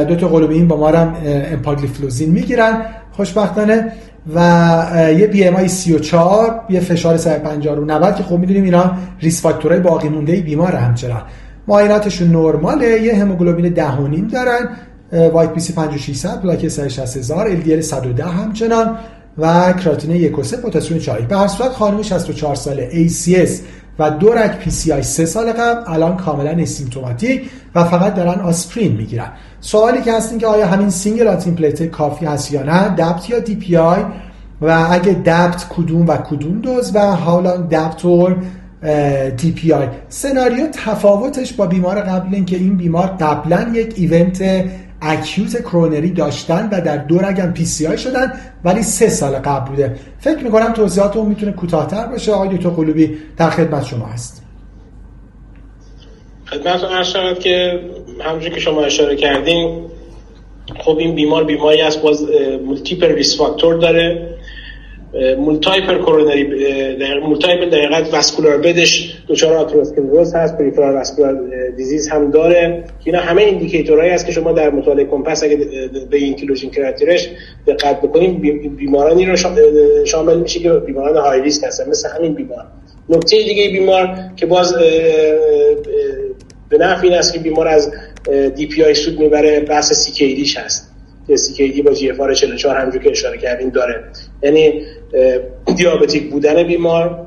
دو تا قلوبین با ما هم امپاگلیفلوزین می‌گیرن. خوشبختانه. و یه BMI 34 یه فشار 150 رو 90 که خب می‌دونیم اینا risk factor های باقی مونده بیمار همچنان. معایناتشون نرماله یه هموگلوبین ده و نیم دارن. white BC 5600 پلاکت 160000 LDL 110 همچنان و کراتین 1 و 3 پتاسیم 4 به هر صورت خانم 64 ساله ACS و دو رگ PCI 3 سال قبل الان کاملا asymptomatic و فقط دارن آسپرین می‌گیرن. سوالی که هست این که آیا همین single antiplatelet کافی هست یا نه DAPT یا DPI و اگه DAPT کدوم و کدوم دوز و DAPT or DPI سناریو تفاوتش با بیمار قبل این که این بیمار قبلا یک event acute coronary داشتن و در دو رگم PCI شدن ولی سه سال قبل بوده. فکر می‌کنم توضیحات اون می‌تونه کوتاهتر باشه. آقای دکتر قلوبی در خدمت شما هست. خدمت عرض شود که همونجور که شما اشاره کردین خب این بیمار بیماری است باز multiple risk factor داره. multiple coronary multiple در vascular bed ش دچار آتروسکلروز هست peripheral vascular disease هم داره. اینا همه indicator هایی هست که شما در مطالعه COMPASS اگه به inclusion criteria ش دقت بکنیم بیمارانی رو شامل میشه که بیماران high risk هستن مثل همین بیمار. نکته دیگه بیمار که باز به نفع این است که بیمار از DPI سود می‌بره بحث CKD هست. CKD با GFR 44 همونجور که اشاره کردیم داره. یعنی diabetic بودن بیمار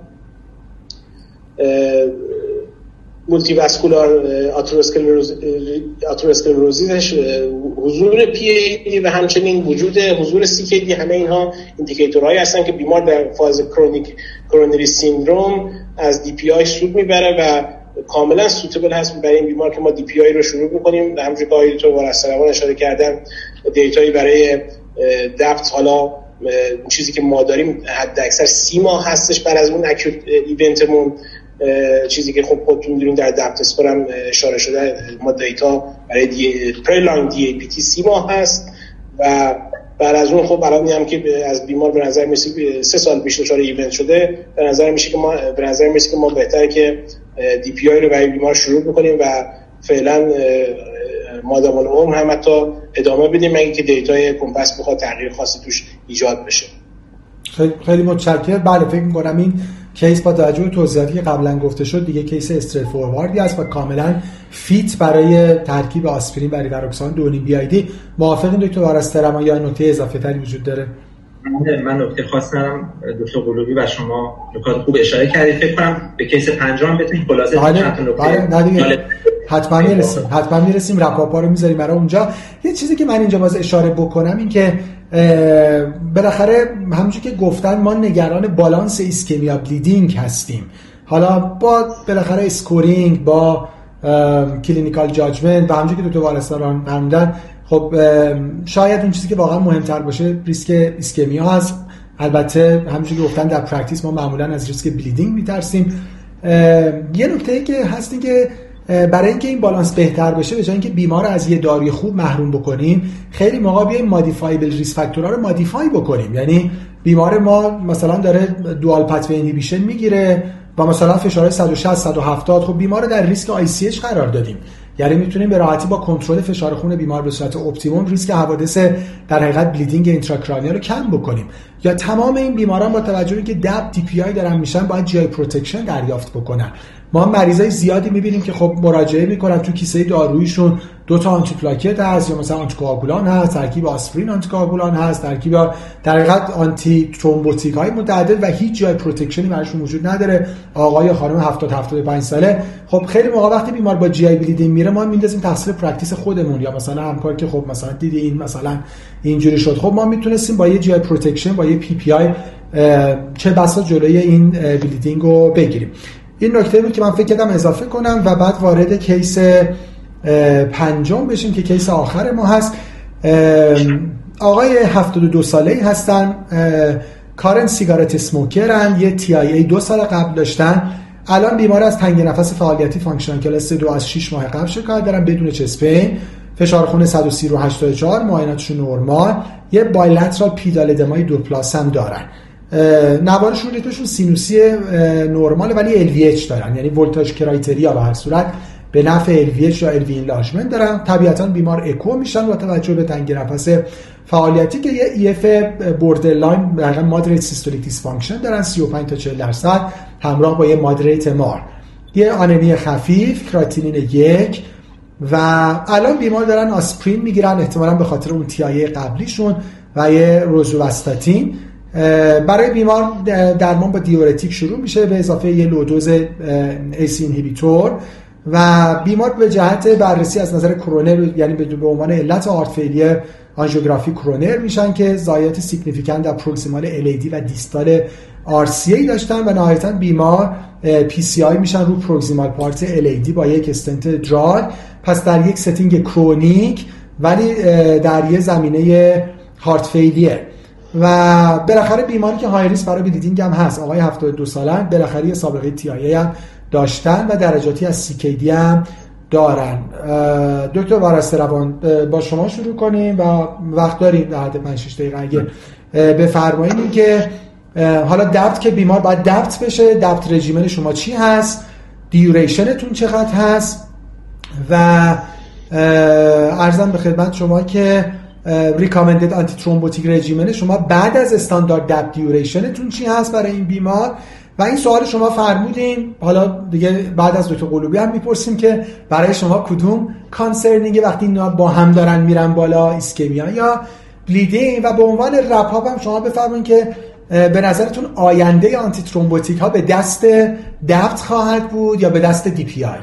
multivascular atherosclerosis ش حضور پی ای و همچنین وجود حضور CKD همه اینها indicator هایی هستن که بیمار در فاز chronic coronary syndrome از DPI سود می‌بره و کاملا suitable هست برای این بیمار که ما DPI رو شروع می‌کنیم همونجوری که آقای دکتر وارستروان اشاره کردن data یی برای DAPT حالا چیزی که ما داریم حد اکثر سی ماه هستش بعد از اون acute event مون چیزی که خب خودتون می‌دونید در DAPT score هم اشاره شده ما دیتا برای دی پرلانگ دی ای پی تی سی ماه هست و بعد از اون خب الان هم که از بیمار به نظر میسه سه سال پیش دچار event شده به نظر میشه که ما به نظر میسه که ما بهتره که DPI رو برای بیمار شروع بکنیم و فعلا مادام العمر هم حتی ادامه بدیم. مگه که data ی COMPASS بخواد تغییر خاصی توش ایجاد بشه؟ خیلی خیلی متشکرم. بله فکر می‌کنم این case با توجه به توضیحاتی که قبلا گفته شد دیگه case straightforward ی است و کاملا fit برای ترکیب آسپرین و ریواروکسابان دو و نیم BID موافقین دکتر یا نکته اضافه تری وجود داره؟ من نکته خاص ندارم. دکتر قلوبی و شما نکات خوب اشاره کردید. فکر کنم به case پنجم بتونید خلاصه بله. بله حتما می‌رسیم حتما می‌رسیم. wrap up رو می‌ذاریم برای اونجا. یه چیزی که من اینجا باز اشاره بکنم این که بالاخره همونجور که گفتن ما نگران balance ischemia bleeding هستیم. حالا با بالاخره scoring با clinical judgment و همونجور که دو وارستان فرمودن خب شاید اون چیزی که واقعا مهمتر باشه ریسک ischemia هست. البته همونجوری که گفتن در practice ما معمولا از ریسک bleeding میترسیم. یه نکته که هست که برای اینکه این بالانس بهتر بشه به جای اینکه بیمار از یه داروی خوب محروم بکنیم خیلی موقع بیایم modifiable risk factor ها رو modify بکنیم. یعنی بیمار ما مثلا داره dual pathway inhibition می‌گیره و مثلا فشار 160 170 خب بیمار در ریسک ICH قرار دادیم. یعنی می‌تونیم به راحتی با کنترل فشار خون بیمار به صورت optimum ریسک حوادث در حقیقت bleeding intracranial رو کم بکنیم. یا تمام این بیماران با توجه که DAPT DPI دارن میشن باید GI protection دریافت بکنن. ما مریضای زیادی می‌بینیم که خب مراجعه می‌کنن تو کیسه داروییشون دو تا آنتی پلاکت هست یا مثلا آنتی کوآگولان هست ترکیب آسپرین آنتی کوآگولان هست ترکیب در حقیقت antithrombotic های متعدد و هیچ GI protection ی براشون وجود نداره. آقای خانم 70 75 ساله. خب خیلی موقع وقتی بیمار با GI bleeding میره ما میندازیم تقصیر practice خودمون. یا مثلا همکار که خب مثلا دیدی این مثلا اینجوری شد. خب ما می‌تونستیم با یه GI protection با یه PPI چه بسا جلوی این bleeding رو بگیریم. این نکته بود که من فکر کردم اضافه کنم و بعد وارد case پنجم بشیم که case آخر ما هست. آقای 72 ساله ای هستن. current cigarette smoker ن یه TIA دو سال قبل داشتن. الان بیمار از تنگی نفس فعالیتی function class دو از 6 ماه قبل شکایت دارن بدون chest pain فشار خون 130 رو 84 معایناتشون نرمال یه bilateral pedal edema ی دو plus هم دارن. نوارشون ریتمشون سینوسی نرماله ولی LVH دارن. یعنی voltage criteria به هر صورت به نفع LVH یا LV enlargement دارن. طبیعتا بیمار اکو میشن با توجه به تنگی نفس فعالیتی که یه EF borderline در moderate systolic dysfunction دارن 35 تا 40 درصد همراه با یه moderate MR. یه آنمی خفیف کراتینین یک و الان بیمار دارن آسپرین می‌گیرن احتمالا به خاطر اون TIA ی قبلیشون و یه روزوستاتین. برای بیمار درمان با diuretic شروع میشه به اضافه یه low dose ACE inhibitor و بیمار به جهت بررسی از نظر کرونر یعنی به عنوان علت heart failure آنژیوگرافی کرونر میشن که زایات سیگنیفیکانت در پروکسیمال الیدی و دیستال ای داشتن و نهایتا بیمار آی میشن رو پروکسیمال پارت الیدی با یک استنت درال پس در یک ستینگ کرونیک ولی در یه زمینه هارت فیلیر و بالاخره بیماری که های ریسک برای بلیدینگ هم هست. آقای 72 سالن بالاخره یه سابقه تی آی هم داشتن و درجاتی از سی دی هم دارن. دکتر وارسته روان با شما شروع کنیم و وقت داریم در حد 5 6 دقیقه. اگه بفرمایید که حالا دبت که بیمار باید دبت بشه دبت رژیمن شما چی هست؟ دیوریشنتون چقدر هست؟ و ارزم به خدمت شما که ریکامندد آنتی ترومبوتیک شما بعد از استاندارد دب دیوریشنتون چی هست برای این بیمار؟ و این سوال شما فرمودین. حالا دیگه بعد از دکتر قلوبی هم می‌پرسیم که برای شما کدوم کانسرنینگ وقتی اینا با هم دارن میرن بالا ایسکمیا یا بلیدینگ و به عنوان رپ هم شما بفرمایید که به نظرتون آینده آنتی ترومبوتیک ها به دست دبت خواهد بود یا به دست دی پی آی؟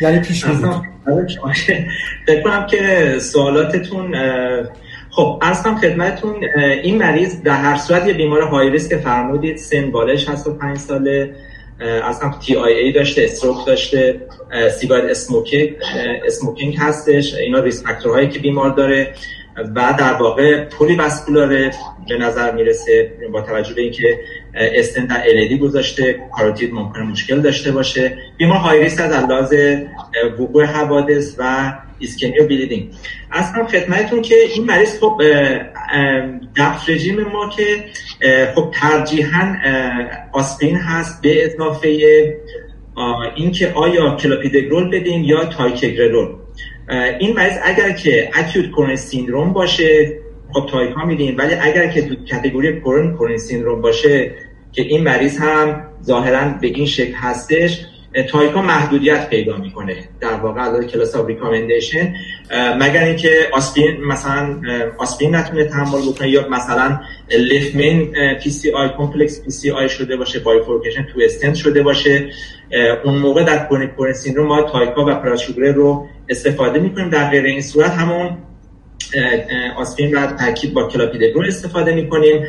یعنی پیش فکر کنم که سوالاتتون خب اصلا خدمتتون این مریض در هر صورت یه بیمار high risk فرمودید سن بالای 65 ساله اصلا TIA داشته stroke داشته سیگار smoking smoking هستش اینا risk factor هایی که بیمار داره و در واقع poly به نظر می‌رسه با توجه به اینکه استنت در LAD گذاشته کاروتید ممکنه مشکل داشته باشه. بیمار high risk از نظر وقوع حوادث و ایسکمی و bleeding عرض خدمتتون که این مریض خب DAPT رژیم ما که خب ترجیحا آسپرین هست به اضافه اینکه آیا کلاپیدگرول بدیم یا ticagrelor این مریض اگر که acute coronary syndrome باشه خب تایکا میدیم ولی اگر که تو category chronic coronary syndrome باشه که این مریض هم ظاهرا به این شکل هستش تایکا محدودیت پیدا می‌کنه در واقع از class of recommendation. مگر اینکه آسپرین مثلا آسپرین نتونه تحمل بکنه یا مثلا left main PCI complex PCI شده باشه bifurcation two stent شده باشه اون موقع در chronic syndrome ما تایکا و prasugrel رو استفاده می‌کنیم. در غیر این صورت همون آسپرین رو ترکیب با کلاپیدگرول استفاده می‌کنیم.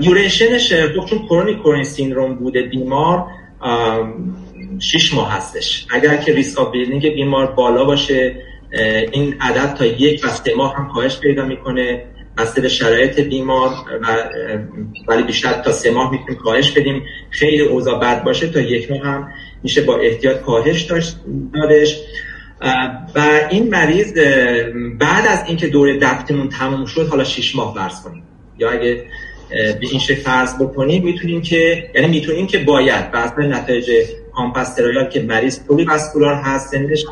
duration ش خب چون chronic coronary syndrome بوده بیمار شش ماه هستش. اگر که risk of بیمار بالا باشه این عدد تا یک و ماه هم کاهش پیدا می‌کنه. بسته به شرایط بیمار و ولی بیشتر تا سه ماه می‌تونیم کاهش بدیم. خیلی اوضاع بد باشه تا یک ماه هم میشه با احتیاط کاهش داشت دادش. و این مریض بعد از اینکه دوره DAPT مون تموم شد حالا شش ماه فرض کنیم. یا اگه به این شکل فرض بکنیم می‌تونیم که یعنی می‌تونیم که بنا بر نتایج COMPASS trial که مریض polyvascular هست سنش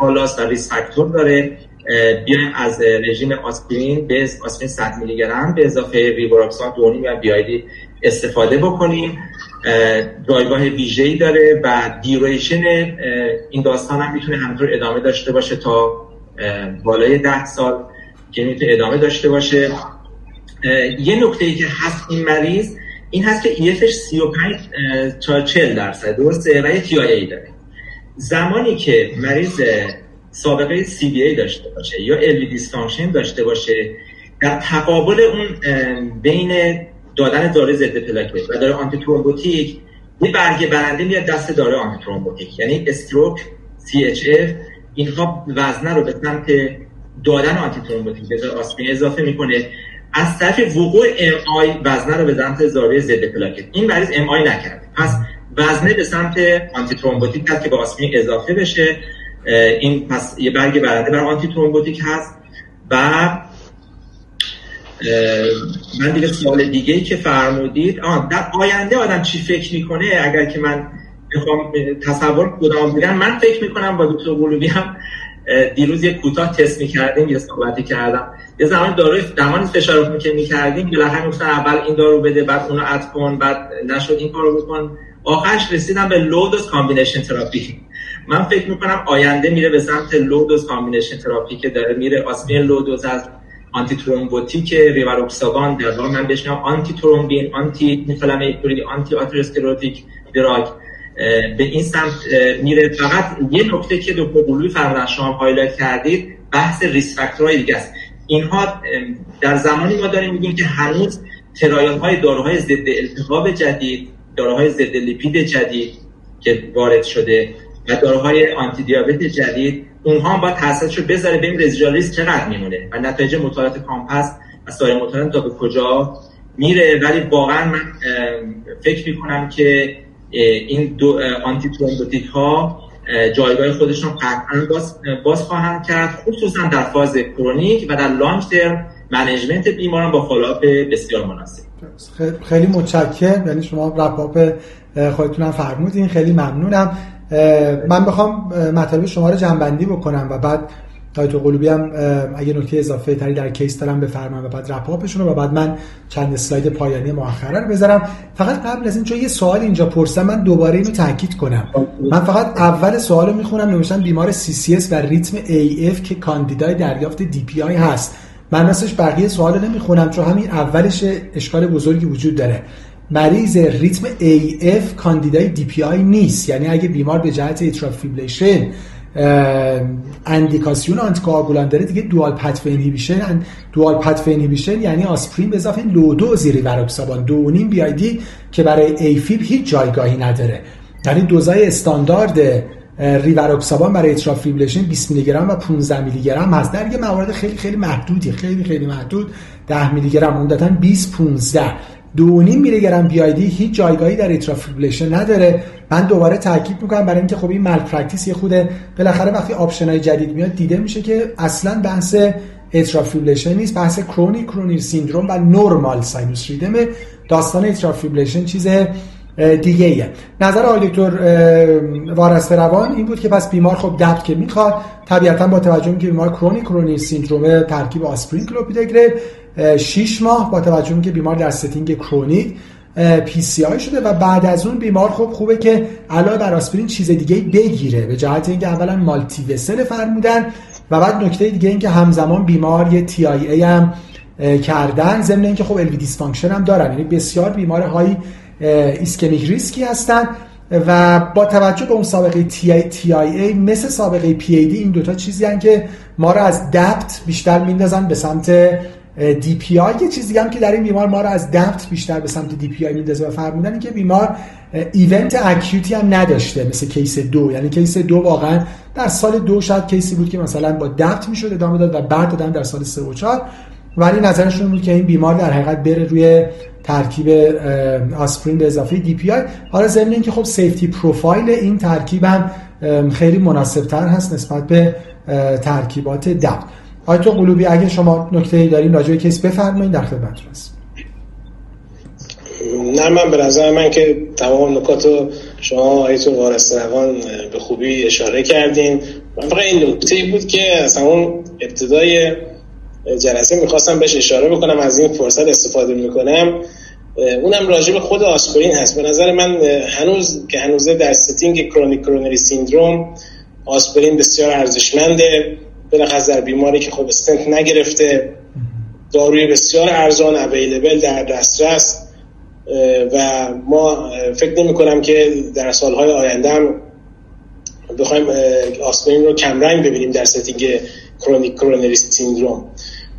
بالاست و risk factor داره بیایم از رژیم آسپرین به آسپرین 100 میلی گرم به اضافه ریبوراکسان دونی و نیم BID استفاده بکنیم. جایگاه ویژه‌ای داره و duration این داستان هم می‌تونه همینطور ادامه داشته باشه تا بالای ده سال که می‌تونه ادامه داشته باشه. یه نکته ای که هست این مریض این هست که EF ش 35 تا 40 درصد درسته؟ و یه TIA داره. زمانی که مریض سابقه CVA داشته باشه یا LV dysfunction داشته باشه در تقابل اون بین دادن داروی ضد پلاکت و داروی antithrombotic یه برگ برنده میاد دست داروی antithrombotic یعنی stroke CHF اینها وزنه رو به سمت دادن antithrombotic به آسپرین اضافه می‌کنه. از طرف وقوع MI وزنه رو به سمت داروی ضد پلاکت. این مریض MI نکرده. پس وزنه به سمت antithrombotic هست که با آسپرین اضافه بشه. این پس یه برگ برنده بر antithrombotic هست. و من دیگه سوال دیگه ای که فرمودید آه در آینده آدم چی فکر می‌کنه؟ اگر که من بخوام تصور کدام بگم من فکر می‌کنم با دکتر قلوبی هم دیروز یه کوتاه تست می‌کردیم یه صحبتی کردم. یه زمان داروی زمانی فشار که می‌کردیم بالاخره گفتن اول این دارو بده بعد اونو add کن بعد نشد این کارو بکن. آخرش رسیدم به low dose combination therapy من فکر می‌کنم آینده میره به سمت low dose combination therapy که داره میره. آسپرین low dose از antithrombotic ریواروکسابان در واقع من بشنم antithrombin anti-inflammatory anti-atherosclerotic drug به این سمت میره. فقط یه نکته که دکتر قلوبی فرمودن شما highlight کردید بحث risk factor های دیگه است. اینها در زمانی ما داریم میگیم که هنوز trial های داروهای ضد التهاب جدید داروهای ضد لیپید جدید که وارد شده و داروهای آنتی دیابت جدید اونها هم باید تاثیرش رو بذاره ببین residual risk چقدر میمونه و نتایج مطالعات COMPASS و سایر مطالعات تا به کجا میره. ولی واقعا من فکر می‌کنم که این دو antithrombotic ها جایگاه خودشون قطعا باز, باز خواهند کرد خصوصا در فاز chronic و در long term management بیماران با follow-up بسیار مناسب. خیلی متشکرم. یعنی شما wrap up خودتون هم فرمودین. خیلی ممنونم. من بخوام مطالب شما رو جمع‌بندی بکنم و بعد دکتر قلوبی هم اگه نکته اضافه تری در case دارم بفرمایید و بعد wrap up شون رو و بعد من چند اسلاید پایانی مؤخره رو بذارم. فقط قبل از این چون یه سوال اینجا پرسم من دوباره اینو تاکید کنم. من فقط اول سوال رو می‌خونم نوشتن بیمار CCS و ریتم AF که کاندیدای دریافت DPI هست. من راستش بقیه سوال نمی‌خونم چون همین اولش اشکال بزرگی وجود داره. مریض ریتم AF کاندیدای DPI نیست. یعنی اگه بیمار به جهت fibrillation اندیکاسیون آنتیکواگولان داره دیگه dual pathway inhibition dual pathway inhibition یعنی آسپرین به اضافه low dose ریواروکسابان دو نیم BD که برای AFib هیچ جایگاهی نداره. یعنی دوزای استاندارد ریواروکسابان برای atrial fibrillation 20 میلی گرم و 15 میلی گرم هست. در یه موارد خیلی خیلی محدودی خیلی خیلی محدود. 10 میلی گرم عمدتا 20 15 دو نیم میلی گرم BID هیچ جایگاهی در atrial fibrillation نداره. من دوباره تاکید می‌کنم برای اینکه خب این malpractice یه خرده. بالاخره وقتی option های جدید میاد دیده میشه که اصلا بحث atrial fibrillation نیست. بحث chronic coronary syndrome و normal sinus rhythm داستان atrial fibrillation چیز دیگه ایه. نظر آقای دکتر وارس روان این بود که پس بیمار خب DAPT که می‌خواد. طبیعتا با توجه که بیمار chronic coronary syndrome ترکیب آسپرین کلوپیدوگرل 6 ماه با توجه که بیمار در setting chronic PCI شده و بعد از اون بیمار خب خوبه که علاوه بر آسپرین چیز دیگه بگیره. به جهت اینکه اولا multivessel فرمودن و بعد نکته دیگه اینکه همزمان بیمار یه TIA هم کردن ضمن اینکه خب LV dysfunction هم دارن. یعنی بسیار بیمار high ischemic risk ی هستن و با توجه به اون سابقه ای مثل سابقه پی ای دی این دوتا چیزی هن که ما رو از DAPT بیشتر میندازن به سمت DPI یه چیز دیگه هم که در این بیمار ما رو از DAPT بیشتر به سمت DPI میندازه و فرمودن که بیمار event acute ی هم نداشته مثل case دو. یعنی case دو واقعا در سال دو شاید case ی بود که مثلا با DAPT می‌شد ادامه داد و بعد دادن در سال سه و چهار. ولی نظرشون بود که این بیمار در حقیقت بره روی ترکیب آسپرین به اضافه DPI حالا ضمن اینکه خب safety profile این ترکیب هم خیلی مناسب تر هست نسبت به ترکیبات DAPT. دکتر قلوبی اگه شما نکته دارین راجع case بفرمایید در خدمتتون هست نه من به نظر من که تمام نکات رو شما آیتون وارستروان به خوبی اشاره کردین. من فقط این نکته بود که اصلا اون ابتدای جلسه می‌خواستم بهش اشاره بکنم از این فرصت استفاده می‌کنم. اونم راجع به خود آسپرین هست. به نظر من هنوز که هنوزه در setting chronic coronary syndrome آسپرین بسیار ارزشمنده. بالاخص در بیماری که خب استنت نگرفته. داروی بسیار ارزان available در دسترس. و ما فکر نمی کنم که در سالهای آینده هم بخوایم آسپرین رو کمرنگ ببینیم در setting chronic coronary syndrome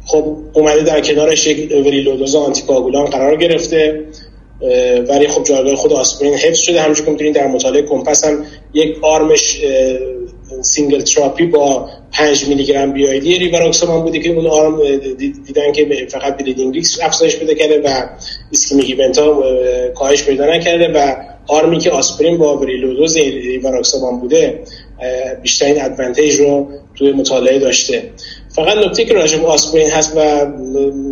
خب اومده در کنارش یک very low dose آنتیکاگولان قرار گرفته. ولی خب جایگاه خود آسپرین حفظ شده. همونجور که در مطالعه COMPASS هم یک arm ش single therapy با 5 میلی گرم BID ریواروکسابان بوده که اون arm دیدن که فقط bleeding risk افزایش پیدا کرده و ischemic event ها کاهش پیدا نکرده و arm ی که آسپرین با very low dose ریواروکسابان بوده بیشترین advantage رو توی مطالعه داشته. فقط نکته که راجع به آسپرین هست و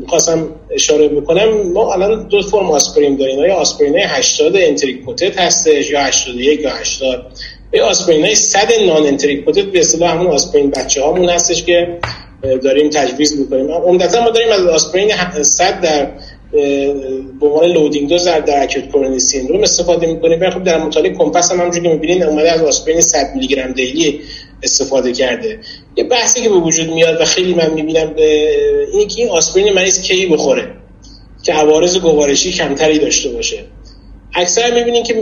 خواستم اشاره بکنم ما الان دو فرم آسپرین داریم. یا آسپرین 80 enteric هستش یا 81 یا 80 به آسپرین های صد non-enteric به اصطلاح همون آسپرین بچه هامون هستش که داریم تجویز می‌کنیم. عمدتا ما داریم از آسپرین 100 در به عنوان loading dose در, acute coronary syndrome استفاده می‌کنیم. خب در مطالعه COMPASS هم همونجوری که می‌بینین اومده از آسپرین 100 میلی گرم daily استفاده کرده. یه بحثی که به وجود میاد و خیلی من می‌بینم اینه که این آسپرین مریض کی بخوره؟ که عوارض گوارشی کمتری داشته باشه. اکثر می‌بینین که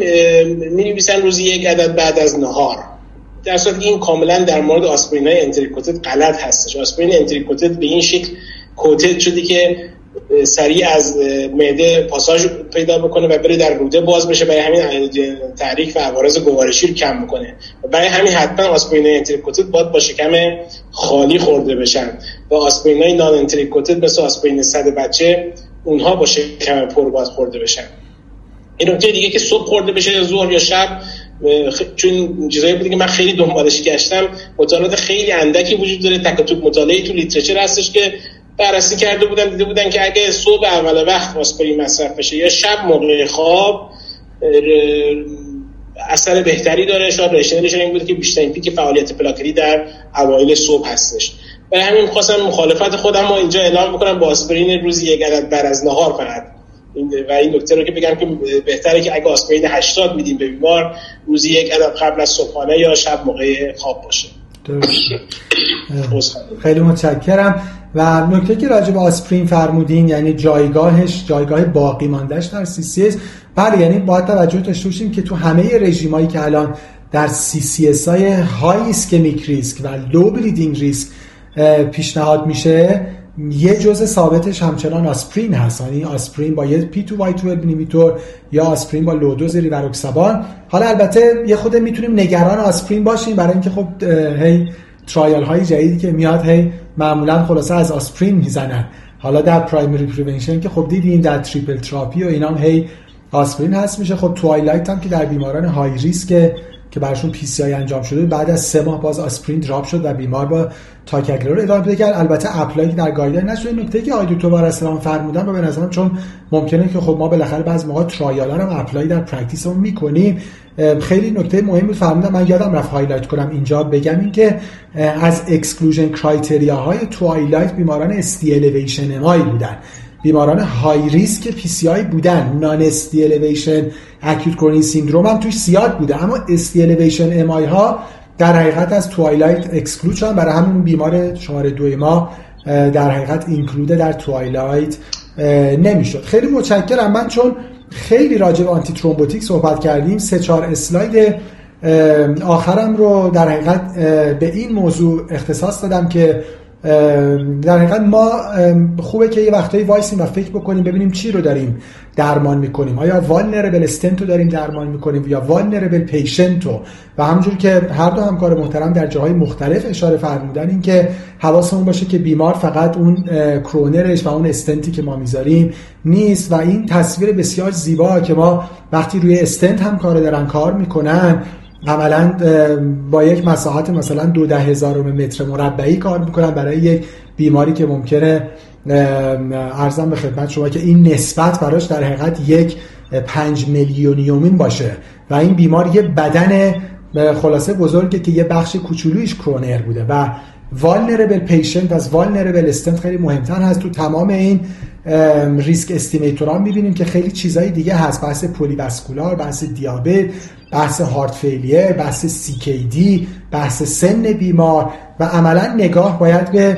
می‌نویسن روزی یک عدد بعد از نهار. در صورتی این کاملا در مورد آسپرین های انتریکوتد غلط هستش. آسپرین انتریکوتد به این شکل کوتد شده که سریع از معده پاساژ پیدا بکنه و بره در روده باز بشه برای همین تحریک و عوارض گوارشی رو کم می‌کنه برای همین حتما آسپرین انتریکوتد باید با شکم خالی خورده بشن. و آسپرین های نان انتریکوتد مثل آسپرین صد بچه اونها با شکم پر باید خورده بشن. این نکته دیگه که صبح خورده بشه یا ظهر یا شب چون چیزایی بوده که من خیلی دنبالش گشتم مطالعات خیلی اندکی وجود داره تکاتوب مطالعه تو لیترچر هستش که بررسی کرده بودن دیده بودن که اگه صبح اول وقت واسپری مصرف بشه یا شب موقع خواب اثر بهتری داره. شاید رشنلش این بوده که بیشترین پیک فعالیت پلاکری در اوایل صبح هستش. برای همین خواستم مخالفت خودم رو اینجا اعلام بکنم با آسپرین روزی یک عدد بر از نهار فقط. و این نکته رو که بگم که بهتره که اگه آسپرین 80 میدیم به بیمار روزی یک عدد قبل از صبحانه یا شب موقع خواب باشه. خیلی متشکرم. و نکته که راجع به آسپرین فرمودین یعنی جایگاهش جایگاه باقی ماندهش در سی سی اس بله یعنی باید توجه داشته باشیم که تو همه رژیمایی که الان در CCS های high ischemic risk و low bleeding risk پیشنهاد میشه. یه جزء ثابتش همچنان آسپرین هست. یعنی آسپرین با یه P2Y12 inhibitor یا آسپرین با low dose rivaroxaban حالا البته یه خورده می‌تونیم نگران آسپرین باشیم برای اینکه خب هی trial های جدیدی که میاد هی معمولا خلاصه از آسپرین می‌زنن. حالا در primary prevention که خب دیدیم در triple therapy و اینا هم هی آسپرین هست میشه خب TWILIGHT هم که در بیماران high risk که براشون PCI انجام شده بعد از سه ماه باز آسپرین drop شد و بیمار با ticagrelor ادامه پیدا کرد. البته apply در guideline نشد نکته که آقای دکتر اسلام فرمودن و به نظرم چون ممکنه که خب ما بالاخره بعضی موقع trial هم apply در practice مون می‌کنیم خیلی نکته مهم بود فرمودن. من یادم رفت highlight کنم اینجا بگم این که از exclusion criteria های TWILIGHT بیماران ST elevation بودن. بیماران high risk PCI بودن non ST elevation acute coronary syndrome هم توش زیاد بوده. اما ST elevation MI ها در حقیقت از TWILIGHT exclude شدن. برای همین بیمار شماره دو ما در حقیقت include در TWILIGHT نمی‌شد. خیلی متشکرم. من چون خیلی راجع به antithrombotic صحبت کردیم سه چهار slide آخرم رو در حقیقت به این موضوع اختصاص دادم که در حقیقت ما خوبه که یه وقتایی وایسیم و فکر بکنیم ببینیم چی رو داریم درمان می‌کنیم. آیا vulnerable stent داریم درمان می‌کنیم یا vulnerable patient رو؟ و همونجور که هر دو همکار محترم در جاهای مختلف اشاره فرمودن این که حواسمون باشه که بیمار فقط اون کرونرش و اون استنتی که ما می‌ذاریم نیست و این تصویر بسیار زیبا که ما وقتی روی استنت هم کار دارن کار می‌کنن عملا با یک مساحت مثلا دو ده هزار متر مربعی کار می‌کنن برای یک بیماری که ممکنه عرضم به خدمت شما که این نسبت براش در حقیقت یک پنج میلیونیومین باشه و این بیمار یه بدن خلاصه بزرگه که یه بخش کوچولویش کرونر بوده و vulnerable patient از vulnerable stent خیلی مهمتر هست. تو تمام این risk estimator می‌بینیم که خیلی چیزهای دیگه هست. بحث polyvascular بحث دیابت بحث heart failure بحث دی بحث سن بیمار و عملا نگاه باید به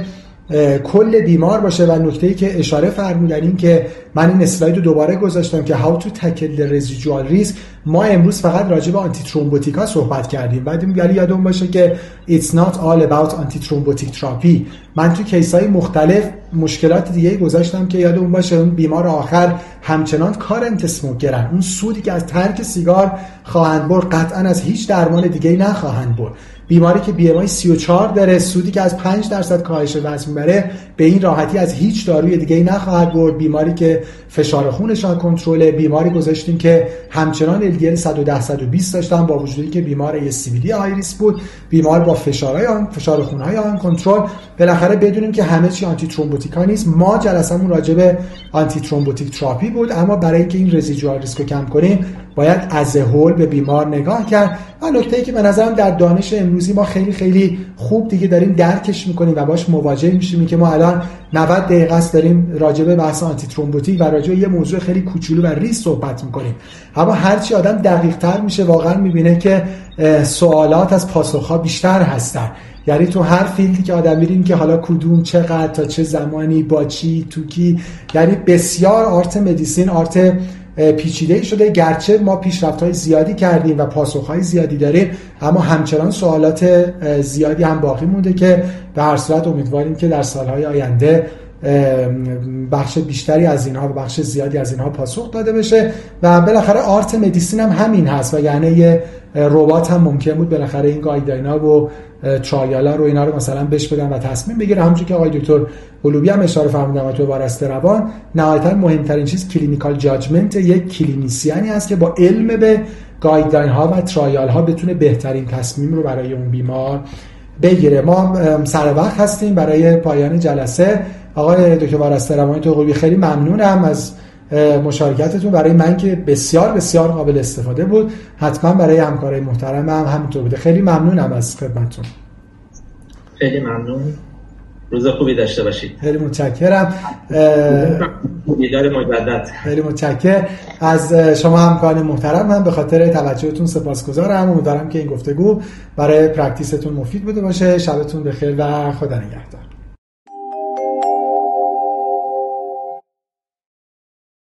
کل بیمار باشه و نکته ای که اشاره فرمودن این که من این slide رو دوباره گذاشتم که how to tackle the residual risk. ما امروز فقط راجع به antithrombotic ا صحبت کردیم. بعد ولی یادم باشه که it's not all about antithrombotic therapy من تو case های مختلف مشکلات دیگه گذاشتم که یادم باشه اون بیمار آخر همچنان current smoker ن اون سودی که از ترک سیگار خواهند برد قطعا از هیچ درمان دیگه نخواهند برد. بیماری که BMI 34 داره سودی که از 5 درصد کاهش وزن می‌بره به این راحتی از هیچ داروی دیگه ای نخواهد برد. بیماری که فشار خون uncontrolled بیماری گذاشتیم که همچنان LDL 110 120 داشتن با وجودی که بیمار ASCVD high risk بود. بیمار با فشارهای un فشار خونهای uncontrolled. بالاخره بدونیم که همه چی antithrombotic ا نیست. ما جلسمون راجع به antithrombotic therapy بود اما برای اینکه این residual risk رو کم کنیم باید از whole به بیمار نگاه کرد و نکته ای که به نظرم در دانش امروزی ما خیلی خیلی خوب دیگه داریم درکش می‌کنیم و باش مواجه میشیم. که ما الان 90 دقیقه است داریم راجع به بحث antithrombotic و راجع یه موضوع خیلی کوچولو و ریز صحبت می‌کنیم. اما هرچی آدم دقیق تر میشه واقعا می‌بینه که سوالات از پاسخها بیشتر هستن. یعنی تو هر field ی که آدم میریم که حالا کدوم چقدر تا چه زمانی با چی تو کی. یعنی بسیار art medicine art پیچیده شده. گرچه ما پیشرفت های زیادی کردیم و پاسخ های زیادی داریم اما همچنان سوالات زیادی هم باقی مونده که به هر صورت امیدواریم که در سالهای آینده بخش بیشتری از اینها و بخش زیادی از اینها پاسخ داده بشه و بالاخره art medicine هم همین هست و یعنی ربات هم ممکن بود بالاخره این guideline و trial ا رو اینا رو مثلا بش بدن و تصمیم بگیره همونجوری که آقای دکتر قلوبی هم اشاره فرمودن تو وارسته روان نهایتا مهمترین چیز clinical judgment یک clinician ی است که با علم به guideline ها و trial ها بتونه بهترین تصمیم رو برای اون بیمار بگیره. ما سر وقت هستیم برای پایان جلسه. آقای دکتر وارسته روان تو قلوبی خیلی ممنونم از مشارکتتون برای من که بسیار بسیار قابل استفاده بود. حتما برای همکارای محترم هم همینطور بوده. خیلی ممنونم از خدمتتون. خیلی ممنون. روز خوبی داشته باشید. خیلی متشکرم. دیدار مجدد. خیلی متشکرم از شما همکاران محترم من به خاطر توجهتون سپاسگزارم. امیدوارم که این گفتگو برای پرکتیستون مفید بوده باشه. شبتون بخیر و خدا نگهدار.